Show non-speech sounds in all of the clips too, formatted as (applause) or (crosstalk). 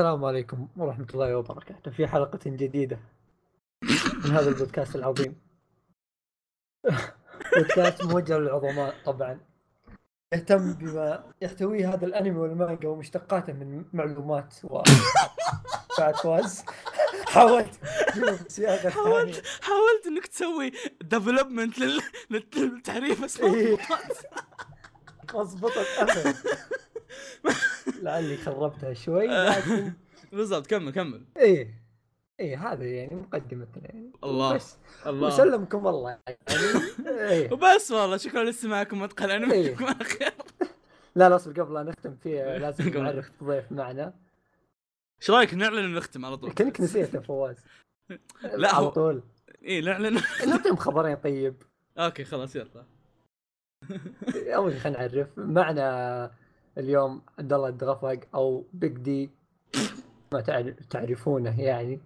السلام عليكم ورحمة الله وبركاته في حلقة جديدة من هذا البودكاست العظيم. (laughs) بودكاست موجه للعظماء طبعا. يهتم بما يحتويه هذا الأنمي والمانجا ومشتقاته من معلومات و (laughs) فاز. (laughs) حاولت. حاولت حاولت إنك تسوي ديفلوبمنت للتعريف بس ما اضبطت ابدا. (laughs) لعلي خربتها شوي لكن (laughs) بالضبط كمل كمل. إيه إيه هذا يعني مقدمتنا يعني الله بس الله. وسلمكم الله يعني إيه. (laughs) وبس والله شكرا لاستماعكم اتقن انمي إيه. خير. لا لا أصبر قبل لا نختم فيه لازم نعرف ضيف معنا. إيش رأيك نعلن ونختم على طول؟ كأنك نسيت يا فواز. لا على طول. اي نعلن. نعطيهم خبرين طيب. okay خلاص يلا. أول شيء خلينا نعرف معنا اليوم عبد الله الدغفق أو Big D (laughs) ما تعرفونه يعني.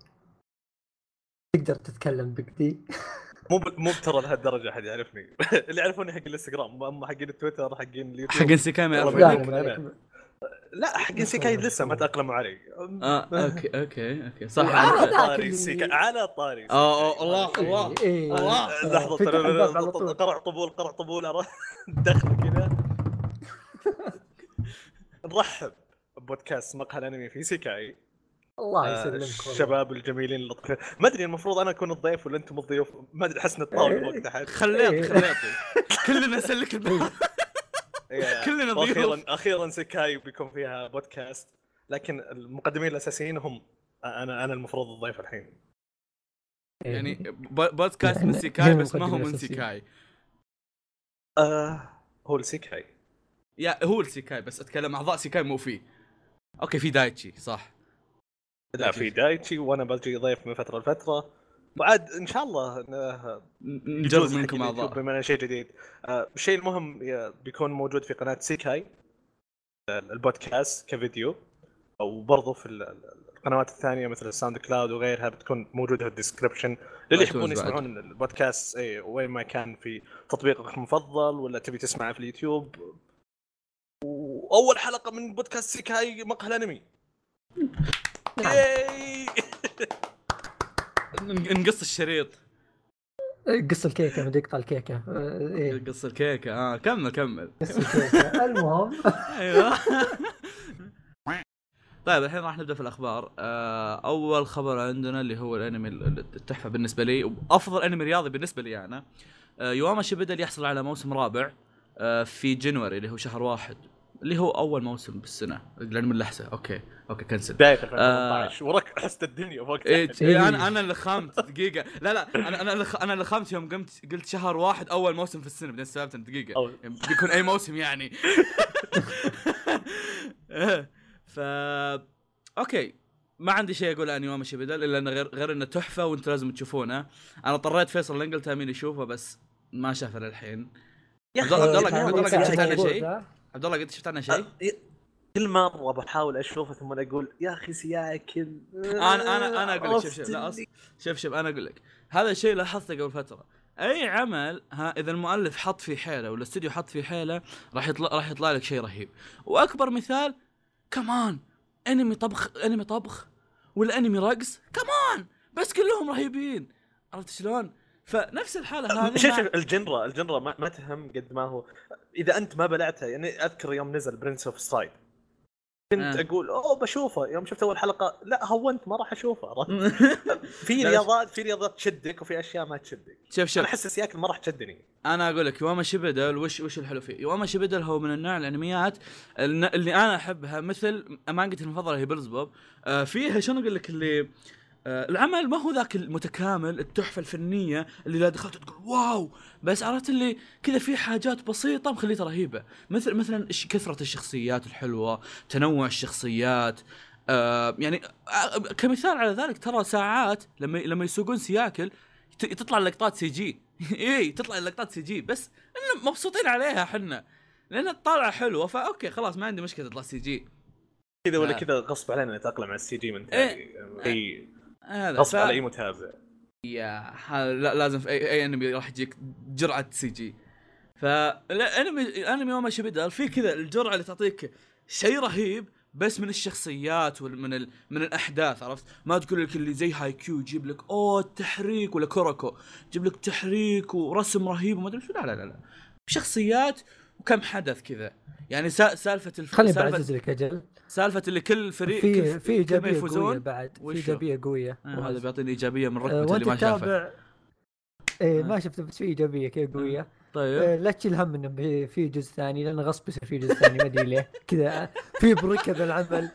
تقدر تتكلم Big D (laughs) مو مو ترى لهالدرجة أحد يعرفني. (laughs) اللي يعرفوني حق الإنستغرام اما حقين التويتر حقين اليوتيوب. حق ما يعرفوني. لا حق سيكاي لسه ما تأقلموا علي. آه okay okay okay. صح. على طاري سيكاي على طاري آه الله الله الله. لحظة قرع طبول قرع طبول دخل كذا. نرحب ببودكاست مقهى الأنمي في سيكاي. الله آه، يسلمك الشباب الجميلين اللطفين ما أدري المفروض أنا أكون الضيف ولا أنتم الضيوف؟ ما أدري أحس نتطاول إيه. وقتها خليط إيه. خليط. (laughs) كلنا نسلك الباب. كلنا ضيوف. أخيرا أخيرا سيكاي بيكون فيها بودكاست لكن المقدمين الأساسيين هم أنا أنا المفروض الضيف الحين. يعني بودكاست من (laughs) سيكاي بس ما هو من سيكاي. آه هو السيكاي. يا هو السيكاي بس أتكلم اعضاء سيكاي مو فيه. okay في دايتشي صح. لا في دايتشي وأنا بجي ضيف من فترة لفترة. وعاد إن شاء الله نجرب منكم اعضاء بما شيء جديد. آه الشيء المهم بيكون موجود في قناة سيكاي البودكاست كفيديو. أو برضو في القنوات الثانية مثل ال SoundCloud وغيرها بتكون موجودة في ال description للي يحبون يسمعون البودكاست اي وين ما كان في تطبيقك المفضل ولا تبي تسمعه في اليوتيوب وأول حلقة من بودكاست سيكاي مقهى الأنمي. (laughs) نقص الشريط. قص الكيكة بدي اقطع الكيكة. إيه. قص الكيكة. آه كمل كمل. قص الكيكة. (laughs) المهم. (laughs) أيوه. طيب الحين راح نبدأ في الأخبار. آه، أول خبر عندنا اللي هو الأنمي التحفة بالنسبة لي وأفضل أنمي رياضي بالنسبة لي أنا. آه، يواموشي بيدال يحصل على موسم رابع آه، في January اللي هو شهر واحد. اللي هو أول موسم بالسنة. لأن من لحسه okay. okay cancel بدايه 2018 آه وراك حست الدنيا وقتها إيه إيه أنا أنا اللي خامت دقيقة. لا لا أنا أنا أنا اللي خامت يوم قمت قلت شهر واحد أول موسم في السنة بعدين استوعبت دقيقة. يعني بيكون أي موسم يعني. (laughs) ف أوكي. ما عندي شيء أقول عن يوم بدل إلا انه غير غير إنه تحفة وانت لازم تشوفونه. أنا اضطريت فيصل قلت مين يشوفه بس ما شافه للحين. يا أخي عبد الله عبد الله شفت عنه شيء. عبد الله قد شفت عنه شيء؟ كل مره بحاول أشوفه ثم أقول يا أخي سياكل أنا أنا أنا أقول لك شوف شوف لا شوف شوف أنا أقول لك. هذا الشيء لاحظته قبل فترة. أي عمل ها إذا المؤلف حط فيه حيلة والاستوديو حط فيه حيلة راح يطلع راح يطلع لك شيء رهيب. وأكبر مثال كمان أنمي طبخ أنمي طبخ ولا أنمي رقص كمان بس كلهم رهيبين. عرفت شلون؟ فنفس الحالة هذه شوف شوف ال genre ال genre ما, ما تهم قد ما هو. إذا أنت ما بلعتها يعني أذكر يوم نزل Prince of Stride كنت آه. أقول أوه بشوفه. يوم شفت أول حلقة لا هونت ما راح أشوفه. (laughs) في رياضات في رياضات تشدك وفي أشياء ما تشدك. شوف شوف. أنا أحس سياكل ما راح تشدني. أنا أقول لك يواموشي بيدال وش وش الحلو فيه؟ يواموشي بيدال هو من النوع الأنميات اللي أنا أحبها مثل مانجتي المفضلة هي بيلزبوب آه فيها شنو أقول لك اللي العمل ما هو ذاك المتكامل التحفة الفنية اللي لا دخلت تقول واو بس عرفت اللي كذا في حاجات بسيطة مخليتها رهيبة. مثل مثلا كثرة الشخصيات الحلوة تنوع الشخصيات آه يعني آه كمثال على ذلك ترى ساعات لما لما يسوقون سياكل تطلع لقطات CG. (laughs) اي تطلع لقطات CG بس مبسوطين عليها إحنا. لأن الطالعة حلوة ف okay خلاص ما عندي مشكلة تطلع CG. كذا ولا آه. كذا غصب علينا نتأقلم على ال CG من ثاني. أي هذا غصب ف... على اي متابع يا لا لازم في اي, أي انمي راح يجيك جرعة CG فالانمي انمي يواموشي بيدال في كذا الجرعة اللي تعطيك شيء رهيب بس من الشخصيات ومن ال... من الأحداث عرفت؟ ما تقول لك اللي زي هاي كيو يجيب لك أوه التحريك ولا كوروكو يجيب لك تحريك ورسم رهيب وما أدري شو. لا لا لا, لا. شخصيات وكم حدث كذا. يعني سا... سالفة الف... خليني سالفه بعزز لك أجل سالفة اللي كل فريق في في إيجابية قوية يفوزون بعد في؟ إيجابية قوية. آه هذا بيعطيني إيجابية من آه، ركبتي اللي ما شافه تتابع؟ إيه آه. ما شفت بس في إيجابية كذا قوية. طيب. آه، لا تشيل هم إنه في جزء ثاني لأنه غصب يصير في جزء ثاني ما أدري ليه. (laughs) كذا في بركب العمل.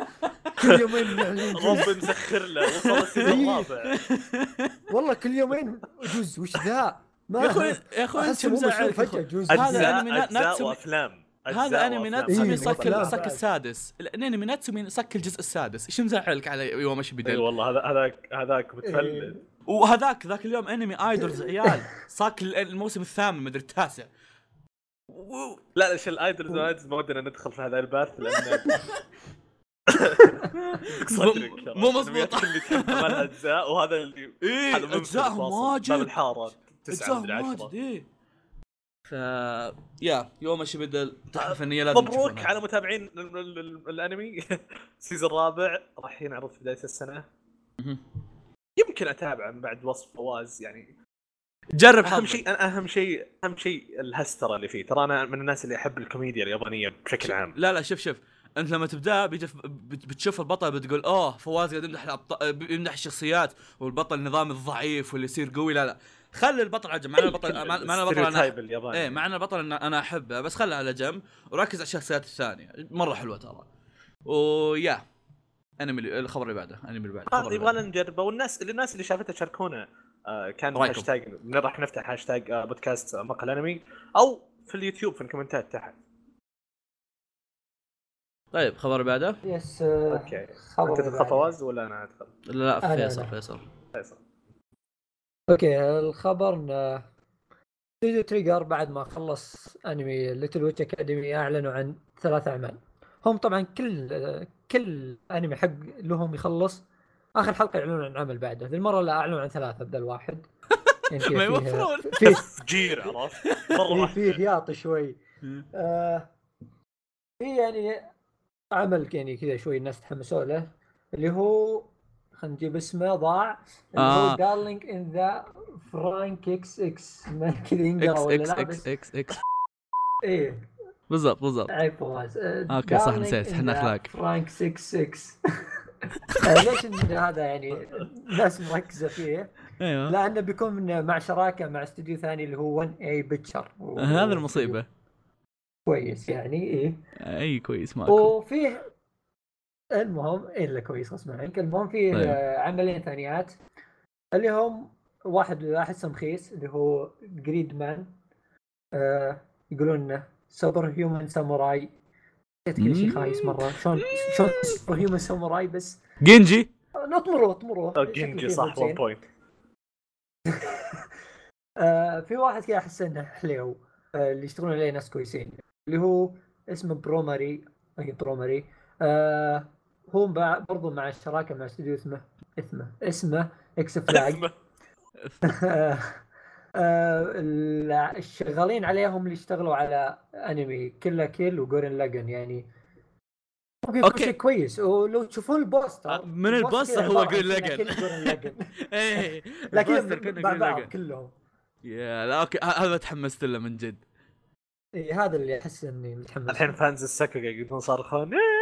كل يومين (laughs) رب مسخر له وصل السيزون (laughs) إيه. الرابع. والله كل يومين جزء وش ذا؟ ما يا أخوي يا أخوي أنت يا فجأة؟ جزء. هذا ناتسو- وأفلام. هذا أنمي. ناتسومي إيه، صك صك بعد. السادس. الانمي ناتسومي صك الجزء السادس. إيش مزعلك على يوم ماشي اي بدل والله هذا هذاك هذاك إيه. متفلت وهذاك ذاك اليوم أنمي آيدولز عيال. صاك ال- الموسم الثامن مدري التاسع. لا إيش الايدلز والايدلز ما ودنا ندخل في هذا البث لأن (laughs) مو مضبوط. اللي أجزاء وهذا اللي إيه اجزائهم واصل. واجد. من واجد إيه. ف يا يواموشي بيدال تحفه فنيه لازم مبروك. على متابعين ال- ال- ال- الانمي. (laughs) ال season الرابع راح ينعرض في بداية السنة. يمكن أتابعه من بعد وصف فواز يعني. جرب أهم شيء أهم شيء أهم شيء الهسترة اللي فيه. ترى أنا من الناس اللي أحب الكوميديا اليابانية بشكل عام. لا لا شوف شوف. أنت لما تبدأ بيجي بت- بتشوف البطل بتقول أوه فواز قاعد يمدح الأبط- يمدح الشخصيات والبطل النظام الضعيف واللي يصير قوي. لا لا. خلي البطل على جنب معنا البطل مع- معنا البطل أنا إيه معنا البطل أنا, أنا أحبه بس خله على جنب وركز على الشخصيات الثانية مرة حلوة ترى ويا أنمي الخبر اللي بعده أنمي اللي بعده اللي يبغى. نجربه والناس الناس اللي شافتها شاركونا آه كان. هاشتاج راح نفتح هاشتاج آه بودكاست آه، مقهى الأنمي أو في اليوتيوب في الكومنتات تحت طيب خبر اللي بعده yes آه، okay خبر أنت تدخل. فواز ولا أنا أدخل؟ لا لا أنا- فيصل. فيصل فيصل okay الخبر إن استوديو Trigger بعد ما خلص أنمي Little Witch Academia أعلنوا عن ثلاث أعمال هم طبعا كل كل أنمي حق لهم يخلص آخر حلقة يعلنون عن عمل بعده ذي المرة لا أعلنوا عن ثلاثة بدل واحد يعني (laughs) ما يوفرون. (laughs) فيه فجير عرفت؟ مرة واحدة. فيه رياض شوي آه في يعني عمل يعني كذا شوي الناس تحمسوا له اللي هو خلينا نجيب اسمه ضاع. آه. Darling in the Franxx ما كذا ينقرأ ولا إكس لا إكس إكس إكس إيه. بالضبط بالضبط. عيب فواز. آه، okay، صح، نسيت، the أخلاق. فرانك 66 آه، ليش إن هذا يعني الناس مركزة فيه؟ أيوه. لأنه بيكون مع شراكة مع استوديو ثاني اللي هو A1 Pictures هذا المصيبة. كويس يعني إيه. أي كويس ماكو. وفيه المهم الا كويس غصب عنك. المهم فيه طيب. عملين ثانيات. اللي هم واحد احسهم خيس اللي هو Gridman. آه يقولون إنه Superhuman Samurai. نسيت كل شيء. خايس مرة. شلون شلون سوبر هيومن ساموراي بس؟ جينجي. اطمروا آه، شكله جينجي صح 1 زين. بوينت (laughs) آه في واحد كذا أحس إنه حليو آه اللي يشتغلون عليه ناس كويسين. اللي هو اسمه بروماري. أي بروماري. آه هو برضو مع الشراكه مع استوديو اسمه اسمه اسمه (laughs) إكس فلاج (laughs) آه، ال- الشغالين عليهم اللي اشتغلوا على انمي كلا كيل وجورن لاجن يعني. okay. شيء كويس. ولو تشوفون ال poster آه، من ال poster هو وجورن لاجن. (laughs) إيه. لكن بعض. كلهم. يا لا okay. هذا تحمست له من جد. إيه هذا اللي أحس إني متحمس الحين. fans السكو يقعدون يصرخون إيه.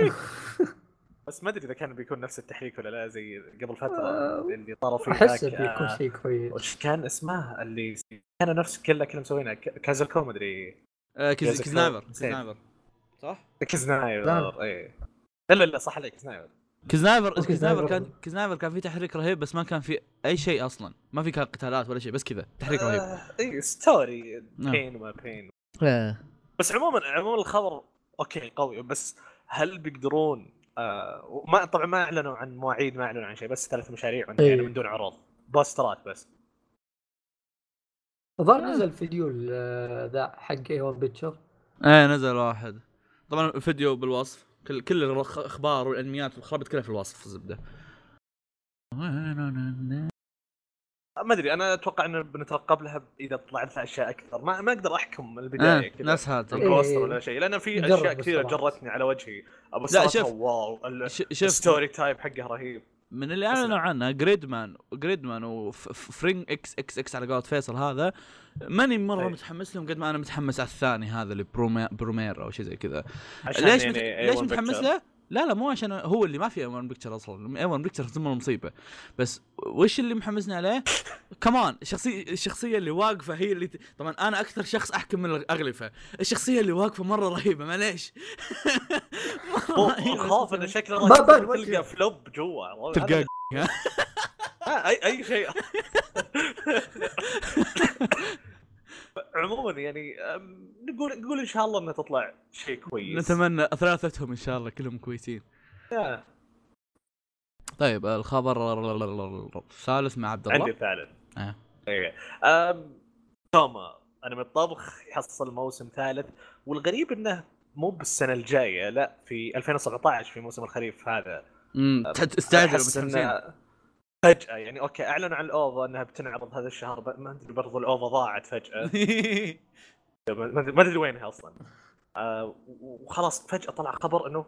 (laughs) بس ما أدري إذا كان بيكون نفس التحريك ولا لا زي قبل فترة آه، اللي طاروا فيه أحس بيكون آه، شيء كويس. وش كان اسمه؟ اللي كان نفس كله كلهم مسوينه. ك- كازوكو مدري آه، كيز جازك Kiznaiver فور. Kiznaiver صح؟ Kiznaiver اي لا لا صح عليك كيزنايفر كيزنايفر أوكي، كيزنايفر كيزنايفر. كان كيزنايفر كان في تحريك رهيب بس ما كان في أي شيء أصلا. ما في كان قتالات ولا شيء بس كذا تحريك رهيب. اي story نعم. بين وما بين آه. بس عموما عموما الخبر okay قوي بس هل بيقدرون آه ما طبعا ما أعلنوا عن مواعيد ما أعلنوا عن شيء بس ثلاث مشاريع إيه. يعني من دون عروض. بوسترات بس. الظاهر نزل فيديو ال- ذا حق A1 Pictures إيه نزل واحد. طبعا الفيديو بالوصف كل كل الاخبار والانميات والخرابيط كلها في الوصف الزبدة. ما أدري أنا أتوقع ان بنترقب لها إذا طلعت لها أشياء أكثر ما, ما أقدر أحكم البداية آه كذا نفس هذا ال poster إيه. ولا شيء لأن في أشياء كثيرة. جرتني على وجهي ابو لا، شوف. wow ال story type حقه رهيب من اللي أعلنوا. عنه جريدمان جريدمان وفرينج إكس إكس إكس على قولة فيصل هذا ماني مرة أي. متحمس لهم قد ما أنا متحمس على الثاني هذا اللي برومي- برومير أو شيء زي كذا عشان ليش يعني مت... A1 ليش متحمس. له؟ لا لا مو عشان هو اللي ما في A1 Pictures أصلا. A1 Pictures ثم مصيبة. بس وش اللي محمسني عليه؟ كمان الشخصية الشخصية اللي واقفة هي اللي ت... طبعا أنا أكثر شخص أحكم من الأغلفة. الشخصية اللي واقفة مرة رهيبة معليش. مو- (laughs) مرة رهيبة. اخاف إنه شكله تلقى. flop جوا. تلقاه آه، (laughs) اي أي شيء. (laughs) عموما يعني نقول نقول إن شاء الله إنها تطلع شيء كويس. نتمنى ثلاثتهم إن شاء الله كلهم كويسين. آه، طيب الخبر الثالث مع عبد الله. عندي ثالث آه. أم، توما انمي الطبخ يحصل موسم ثالث والغريب إنه مو بالسنة الجاية لا في 2017 في موسم الخريف هذا. امم تستعجلوا أحس متحمسين. فجأة (laughs) يعني okay اعلنوا عن ال OVA إنها بتنعرض هذا الشهر ما أدري برضو ال OVA ضاعت فجأة. (laughs) ما أدري وينها أصلا. آه وخلاص فجأة طلع خبر إنه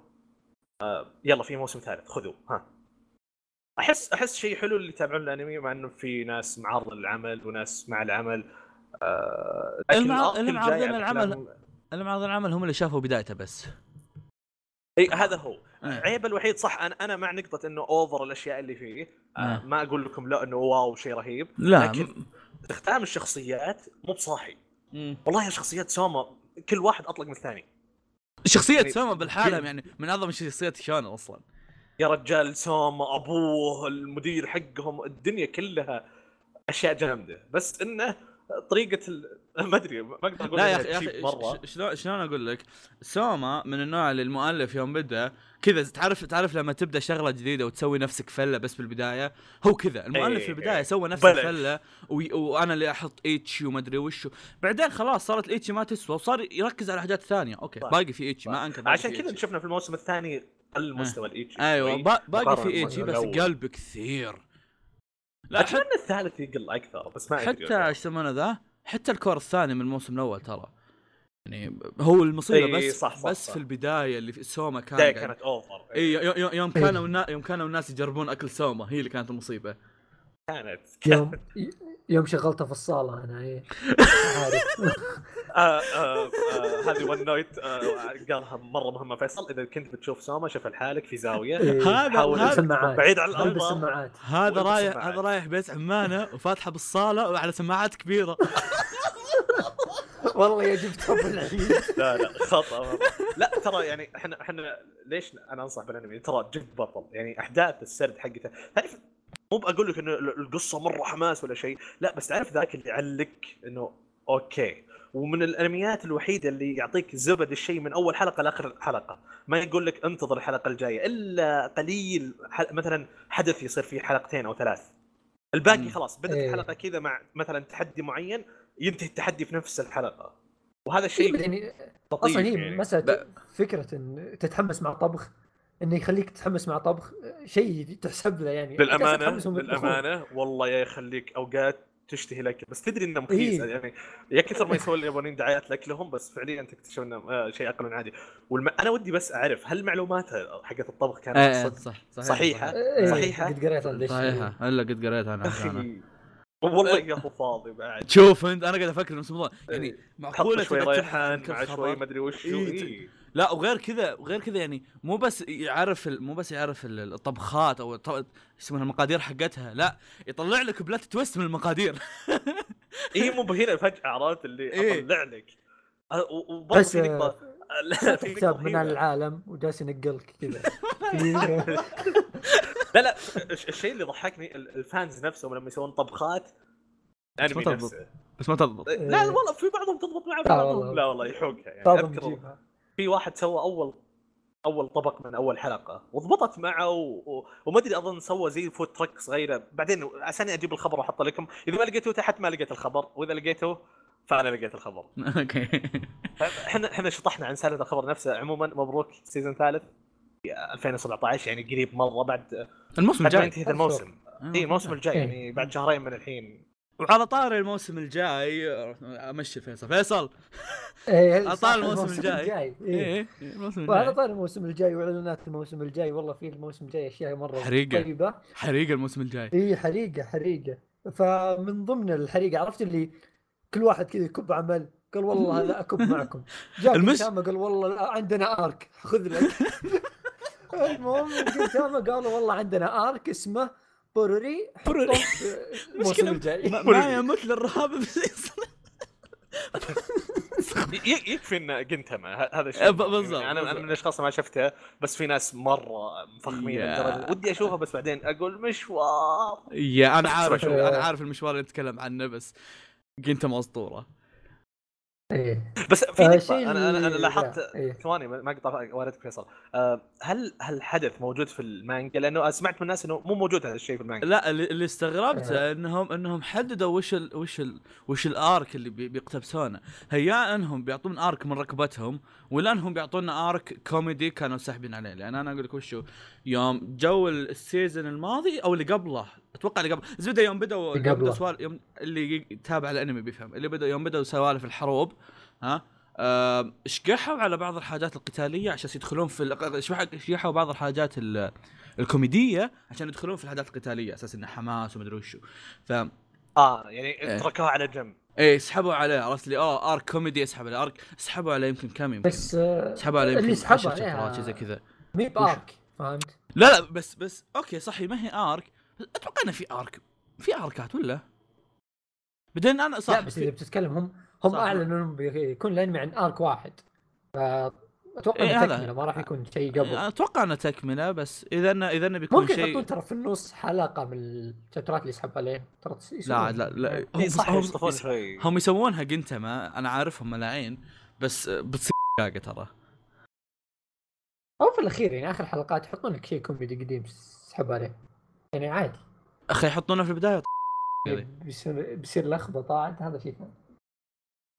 آه يلا في موسم ثالث خذوا ها. أحس أحس شيء حلو اللي يتابعون الأنمي مع إنه في ناس معارضه للعمل وناس مع العمل آه اللي معارضين العمل اللي معرض العمل هم اللي شافوا بدايته بس. إي هذا هو. عيب الوحيد صح أنا أنا مع نقطة إنه over الأشياء اللي فيه. آه آه. ما أقول لكم لا إنه wow شيء رهيب لا لكن استخدام الشخصيات مو بصاحي. والله يا شخصيات سوما كل واحد أطلق من الثاني. شخصية يعني- سوما بالحالة يعني من أعظم شخصيات shonen أصلا. يا رجال سوما أبوه المدير حقهم الدنيا كلها أشياء جامدة. بس إنه طريقة ال... ما أدري ما أقدر أقول لا يا أخي شلون شلون أقول لك؟ سوما من النوع اللي المؤلف يوم بدأ كذا تعرف تعرف لما تبدأ شغلة جديدة وتسوي نفسك فلة بس بالبداية هو كذا المؤلف إيه، في البداية إيه. سوى نفسه. فلة وأنا اللي أحط ecchi وما ادري وشو بعدين خلاص صارت ال ecchi ما تسوى وصار يركز على احداث ثانية okay صح. باقي في ecchi ما أنكر باقي عشان كذا. شفنا في الموسم الثاني قل مستوى ال ecchi أيوه باقي في ecchi بس. قلب كثير لا أتمنى الثالث يقل أكثر بس ما حتى إيش يسمونه ذا حتى الكور الثاني من الموسم الأول ترى يعني هو المصيبة إي، بس صح، صح، بس صح. في البداية اللي في سوما كان كانت اوفر اي يوم, إيه. كانوا. يوم كانوا الناس يجربون أكل سوما هي اللي كانت المصيبة كانت يوم يوم شغلته في الصالة أنا عارف (laughs) آه آه آه هذه ون نايت قالها مرة مهمة فيصل إذا كنت بتشوف سوما شوف الحالك في زاوية إيه. هذا- حاول هذا- سماعات بعيد عن البس الأنظار سماعات هذا رايح. هذا رايح بيت عمانة وفاتحة بالصالة وعلى سماعات كبيرة (laughs) والله يا جبتها بالعيد (laughs) لا لا خطأ. لا ترى يعني إحنا إحنا ليش أنا أنصح بالأنمي؟ ترى جد بطل. يعني أحداث السرد حقته. تعرف مو بقول لك إنه القصة مرة حماس ولا شيء. لا بس تعرف ذاك اللي يعلق إنه أوكي. ومن الأنميات الوحيدة اللي يعطيك زبد الشيء من أول حلقة لآخر حلقة. ما يقول لك انتظر الحلقة الجاية إلا قليل مثلا حدث يصير فيه حلقتين أو ثلاث. الباقي. خلاص. بدأت إيه. الحلقة كذا مع مثلا تحدي معين ينتهي التحدي في نفس الحلقة وهذا الشيء يعني أصلا هي يعني. مسألة فكرة إن تتحمس مع طبخ إنه يخليك تتحمس مع طبخ شيء تحسب له يعني للامانه. للامانه والله يا يخليك أوقات تشتهي الأكل بس تدري إنه مخيس إيه. يعني يا كثر ما يسوون اليابانيين دعايات لأكلهم بس فعليا تكتشف انه آه، شيء أقل من عادي والم... أنا ودي بس أعرف هل معلوماتها حقت الطبخ كانت صدق صح صحيح صحيحة إيه، صحيحة؟ قد قريت عن. صحيحة الا قد قريت عنها. أخي والله يا أخو فاضي بعد. شوف انت أنا قاعد أفكر نفس الموضوع. يعني حط معقولة شوي ريحان مع؟ شوي ما ادري وش إيه، إيه. لا وغير كذا وغير كذا يعني مو بس يعرف ال- مو بس يعرف ال- الطبخات أو يسمونها المقادير حقتها لا يطلع لك بلات تويست من المقادير. اي مو هنا (laughs) فجأة عرفت اللي إيه. أطلع لك. بس كتاب رهيبة. العالم وجالس ينقلك كذا. (laughs) لا لا الش- الشيء اللي ضحكني ال- ال fans نفسهم لما يسوون طبخات انمي ما تضبط. نفسه. بس ما تضبط لا والله في بعضهم تضبط معه في لا بعضهم والله. لا والله يحوكها يعني اذكر في واحد سوى أول أول طبق من أول حلقة وضبطت معه و... و... وما أدري أظن سوى زي food truck صغيرة. بعدين عشان أجيب الخبر وأحطه لكم. إذا ما لقيته تحت ما لقيت الخبر وإذا لقيته فانا لقيت الخبر. (laughs) okay. إحنا إحنا شطحنا عن سالفة الخبر نفسه. عموما مبروك season ثالث. 2017 يعني قريب مرة بعد الموسم الجاي. ينتهي ذا الموسم إي الموسم الجاي إيه. يعني بعد شهرين من الحين. وعلى طاري الموسم الجاي أمشي فيصل. فيصل! إيه، (laughs) على طار الموسم الجاي. إيه. إيه الموسم وعلى الجاي. طار الموسم الجاي وإعلانات الموسم الجاي. والله في الموسم الجاي أشياء مرة حريقة. طيبة. حريقة الموسم الجاي. إي حريقة حريقة. فمن ضمن الحريقة عرفت اللي كل واحد كذا يكب عمل قال والله لا أكب (laughs) معكم. جاء المش- قنتاما قال والله عندنا آرك خذ لك. (laughs) المهم قنتاما قالوا والله عندنا آرك اسمه بوروري. بوروري. (laughs) الموسم الجاي. ما- ما يموت للرهاب يكفي إن جنتما هذا الشيء. ب- بالضبط، يعني أنا. من الأشخاص اللي ما شفتها بس في ناس مرة مفخمين. لدرجه ودي اشوفها بس بعدين أقول مشوار. يا أنا عارف. أنا عارف المشوار اللي نتكلم عنه بس قنت اسطوره إيه. بس في آه، نقطة شيء أنا أنا أنا لاحظت إيه. ثواني ما ما اقطع والدك فيصل. آه، هل هل الحدث موجود في المانجا؟ لأنه سمعت من الناس إنه مو موجود هذا الشيء في المانجا. لا اللي اللي استغربته آه. انهم إنهم حددوا وش ال وش ال وش الأرك اللي بي- بيقتبسونه. هي أنهم بيعطون أرك من ركبتهم ولا أنهم بيعطونا arc كوميدي كانوا ساحبين عليه. لأن أنا أقول لك وشو يوم جو ال season الماضي أو اللي قبله أتوقع اللي قبل زبده يوم بدأوا اللي. بدأوا سوال يوم اللي يتابع الأنمي بيفهم. اللي بدأوا يوم بدأوا سوالف الحروب ها؟ آه، شقحوا على بعض الحاجات القتالية عشان يدخلون في ال- شبح- شقحوا بعض الحاجات ال- الكوميدية عشان يدخلون في الحاجات القتالية أساس إنه حماس ومدري وشو. ف آه يعني إيه. تركوها على جنب. إيه سحبوا عليه عرفت لي؟ آه arc كوميدي اسحب عليه. arc سحبوا عليه يمكم كم يمكن. بس آه، سحبوا عليه يمكن سحبوا 10 عليها شابترات شيء زي كذا. مي ب arc فهمت؟ لا لا بس بس okay صحي ما هي arc أتوقع إنه في arc في آركات ولا؟ بعدين أنا صح لا بس إذا بتتكلم هم هم. اعلنوا إنهم بيكون الأنمي عن arc واحد. فاتوقع إيه إنه. تكملة ما راح يكون شيء قبل. أتوقع إنه تكملة بس إذا إنه إذا إنه بيكون ممكن شيء يحطون ترى في النص حلقة من الشابترات اللي يسحب عليه ترى. لا لا لا. اي هم, هم, يشطفون شوي. هم يسوونها جنتما أنا عارفهم ملاعين بس بتصير دقاقة (laughs) ترى. أو في الأخير يعني آخر حلقات يحطون لك شيء كوميدي قديم تسحب عليه يعني عادي. أخي يحطونه في البداية. يعني بيصير بيصير لخبطة عاد هذا شيء ثاني.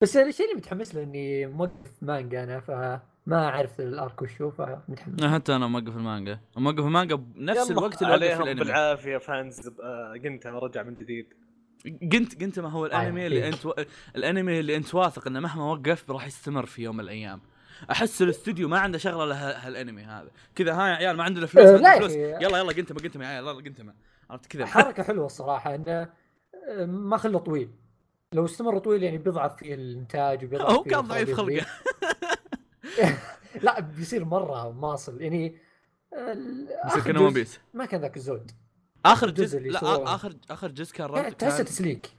بس الشيء اللي متحمس له إني موقف مانجا أنا فما أعرف ال arc وشو فمتحمس. حتى أنا موقف المانجا. موقف المانجا بنفس الوقت اللي عليهم الأنمي. بالعافية fans آه، جنتما رجع من جديد. قنت قنت ما هو الأنمي آه، اللي إيه. أنت و... الأنمي اللي أنت واثق إنه مهما وقف راح يستمر في يوم من الأيام. أحس الاستوديو ما عنده شغلة له هالأنمي هذا. كذا ها يا عيال ما عندنا فلوس أه، ما عندنا فلوس. يلا يلا قنت ما قنت يا عيال يلا قنت ما عرفت كذا؟ حركة حلوة الصراحة انه آه، ما خله طويل. لو استمر طويل يعني بيضعف في الإنتاج وبيضعف هو كان ضعيف خلقه. (laughs) لا بيصير مرة ماصل. يعني آه، يصير آخر كنا ون جزء. بيس ما كان ذاك الزود. آخر جزء اللي لا. اخر آخر جزء كان تحسه تسليك.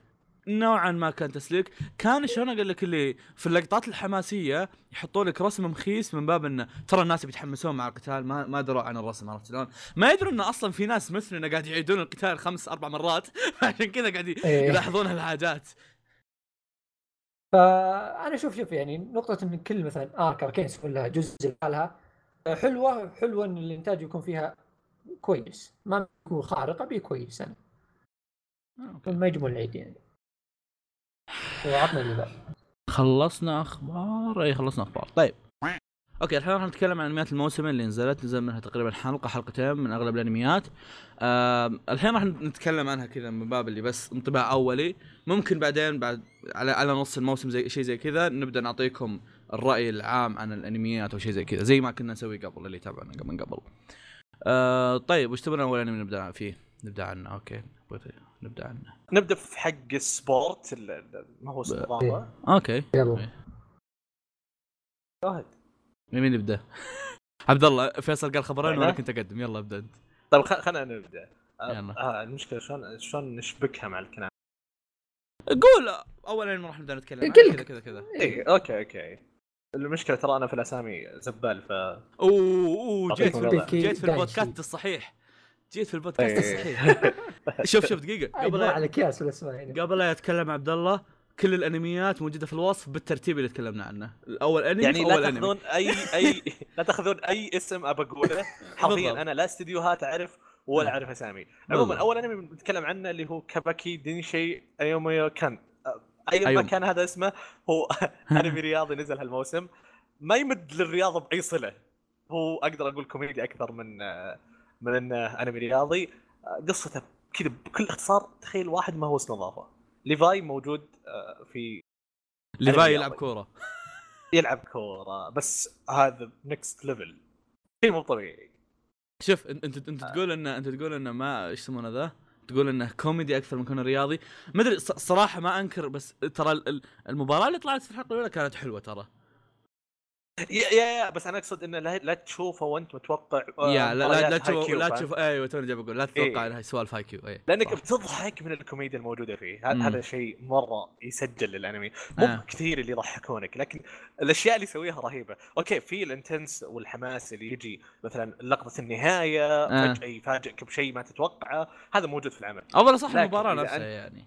نوعا ما كان تسليك. كان شلون أقول لك اللي في اللقطات الحماسية يحطوا لك رسم مخيس من باب إنه ترى الناس بيتحمسون مع القتال ما ما دروا عن الرسم عرفت شلون؟ ما يدرون انه أصلا في ناس مثلنا قاعد يعيدون القتال خمس أربع مرات (laughs) عشان كذا قاعد إيه. يلاحظون هالحاجات. فأنا أشوف شوف يعني نقطة إن كل مثلا ارك اركين يسوون لها جزء لحالها آه، حلوة حلوة إن الإنتاج يكون فيها كويس. ما بيكون خارق ابي كويس أنا ما يجمون العيد يعني. خلصنا أخبار؟ اي خلصنا أخبار. طيب. أوكي الحين راح نتكلم عن انميات الموسم اللي نزلت. نزل منها تقريبا حلقة حلقتين من أغلب الأنميات. آم، الحين راح نتكلم عنها كذا من باب اللي بس انطباع أولي. ممكن بعدين بعد على على نص الموسم زي شيء زي كذا نبدأ نعطيكم الرأي العام عن الأنميات أو شيء زي كذا زي ما كنا نسوي قبل اللي يتابعنا من قبل. آه طيب وش تبغى أول أنمي نبدأ فيه؟ نبدأ عنه okay. نبدأ عنه. نبدأ في حق ال sport ال- ال- ما هو الرياضه okay. يلا. شاهد من مين يبدأ؟ (laughs) عبد الله فيصل قال خبرين؟ وأنا كنت أقدم. يلا ابدأ أنت. طيب خ- خلينا نبدا آه، يلا. آه المشكلة شلون شلون نشبكها مع الكلام؟ قول! اول ما راح نبدأ نتكلم. كذا كذا كذا. اي okay okay. المشكلة ترى أنا في الأسامي زبال ف أوه أوه جيت في جيت في. البودكاست الصحيح. جيت في البودكاست إيه. الصحيح (laughs) شوف شوف دقيقة قبل قبل على اكياس في الاسماء يعني قبل لا يتكلم عبد الله كل الأنميات موجودة في الوصف بالترتيب اللي تكلمنا عنه الأول أنمي يعني لا تاخذون اي اي (laughs) لا تاخذون أي اسم ابى أقوله. حرفيا أنا لا استديوهات أعرف ولا نعم. أعرف أسامي عموما. أول أنمي بنتكلم عنه اللي هو كاباكي دينشي أيوميو كان ايا ما أيوم. كان هذا اسمه هو (laughs) أنمي رياضي نزل هالموسم ما يمد للرياضة بأي صلة هو أقدر أقول كوميدي أكثر من من انه أنمي رياضي. قصته كذا بكل اختصار تخيل واحد ما هو نظافه ليفاي موجود آه، في ليفاي يلعب كورة. (laughs) يلعب كورة بس هذا next level شيء مو طبيعي. شوف إنت إنت, انت تقول انه إنت تقول إنه ما إيش يسمونه ذا؟ تقول إنه كوميدي أكثر من كونه رياضي. ما أدري صراحة ما أنكر بس ترى المباراة اللي طلعت في الحلقة الأولى كانت حلوة ترى. yeah yeah بس أنا أقصد إنه لا, لا تشوفه وانت متوقع آه، يا لا لا, لا تشوف لا تشوف أيوه توني جاي بقول لا تتوقع انها سوالف هاي كيو أيه. لأنك صح. بتضحك من الكوميديا الموجودة فيه هذا هذا شيء مرة يسجل للأنمي مو آه. كثير اللي يضحكونك لكن الأشياء اللي يسويها رهيبة okay في ال intense والحماس اللي يجي مثلا لقطة النهاية آه. فجأة يفاجئك بشيء ما تتوقعه هذا موجود في العمل افضل صح المباراة نفسها يعني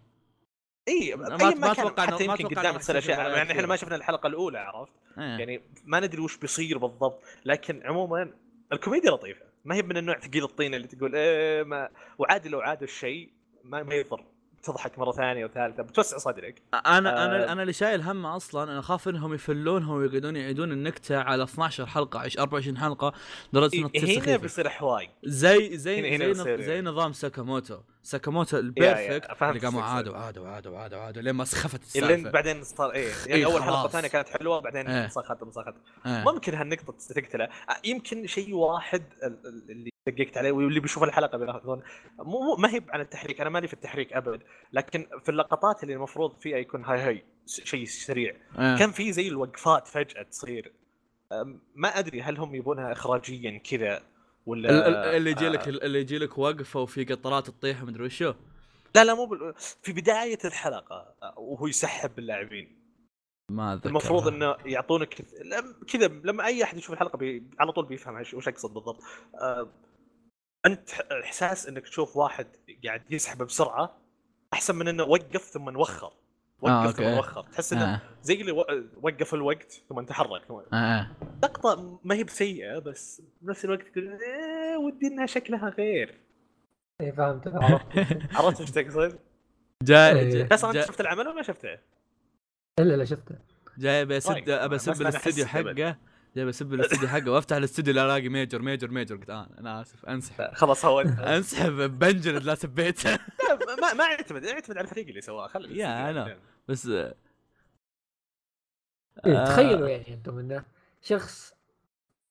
أي ما ما أتوقع حتى يمكن قدام تصير أشياء يعني إحنا ما شفنا الحلقة الأولى عرفت؟ إيه. يعني ما ندري وش بيصير بالضبط لكن عموما الكوميديا لطيفة ما هي من النوع ثقيل الطين اللي تقول إيه ما وعادي لو عاد الشيء ما, ما يضر تضحك مرة ثانية وثالثة بتوسع صدرك. أنا آه. أنا أنا اللي شايل هم أصلا أنا أخاف إنهم يفلونها ويقعدون يعيدون النكتة على 12 حلقة 24 حلقة لدرجة انها تصير هنا بيصير حواي زي زي هنا زي, زي نظام ساكاموتو. ساكاموتو ال perfect اللي قاموا عادوا عادوا عادوا عادوا عادوا لين ما سخفت السالفة. اللي بعدين صار إيه يعني إيه أول حلقة ثانية كانت حلوة بعدين إيه. مسخت مسخت إيه. ممكن هالنقطة تقتله يمكن شيء واحد اللي دققت عليه واللي بيشوف الحلقة بيلاحظون مو ما هي عن التحريك أنا مالي في التحريك أبد. لكن في اللقطات اللي المفروض فيها يكون هاي هاي شيء سريع. آه. كان في زي الوقفات فجأة تصير. ما أدري هل هم يبونها اخراجيا كذا ولا اللي يجي لك آه اللي يجي لك وقفة وفي قطرات تطيح مدري وشو لا لا مو بال... في بداية الحلقة وهو يسحب باللاعبين ما أذكر المفروض إنه يعطونك كذا لما أي أحد يشوف الحلقة بي... على طول بيفهم وش أقصد بالضبط. آه أنت إحساس إنك تشوف واحد قاعد يسحب بسرعة أحسن من إنه وقف ثم وخر. وقف آه، ثم وخر. تحس إنه آه. زي اللي وقف الوقت ثم تحرك آه. لقطة ما هي بسيئة بس بنفس الوقت تقول إيه ودي إنها شكلها غير. اي فهمت. (laughs) عرفت. إيش تقصد؟ جاي أصلا أنت شفت العمل ولا ما شفته؟ إلا لا شفته. جاي بسد طيب، ابى اسب الاستديو حقه. جاي بسب الاستوديو حقه وأفتح الاستوديو لا الاقي ميجر ميجر ميجر قلت آه أنا آسف أنسحب. خلاص هو (laughs) أنسحب بنجلد (laughs) لا سبيته. ما ما يعتمد يعتمد على الفريق اللي سواه. خلي يا أنا. بس إيه تخيلوا يعني أنتم إنه شخص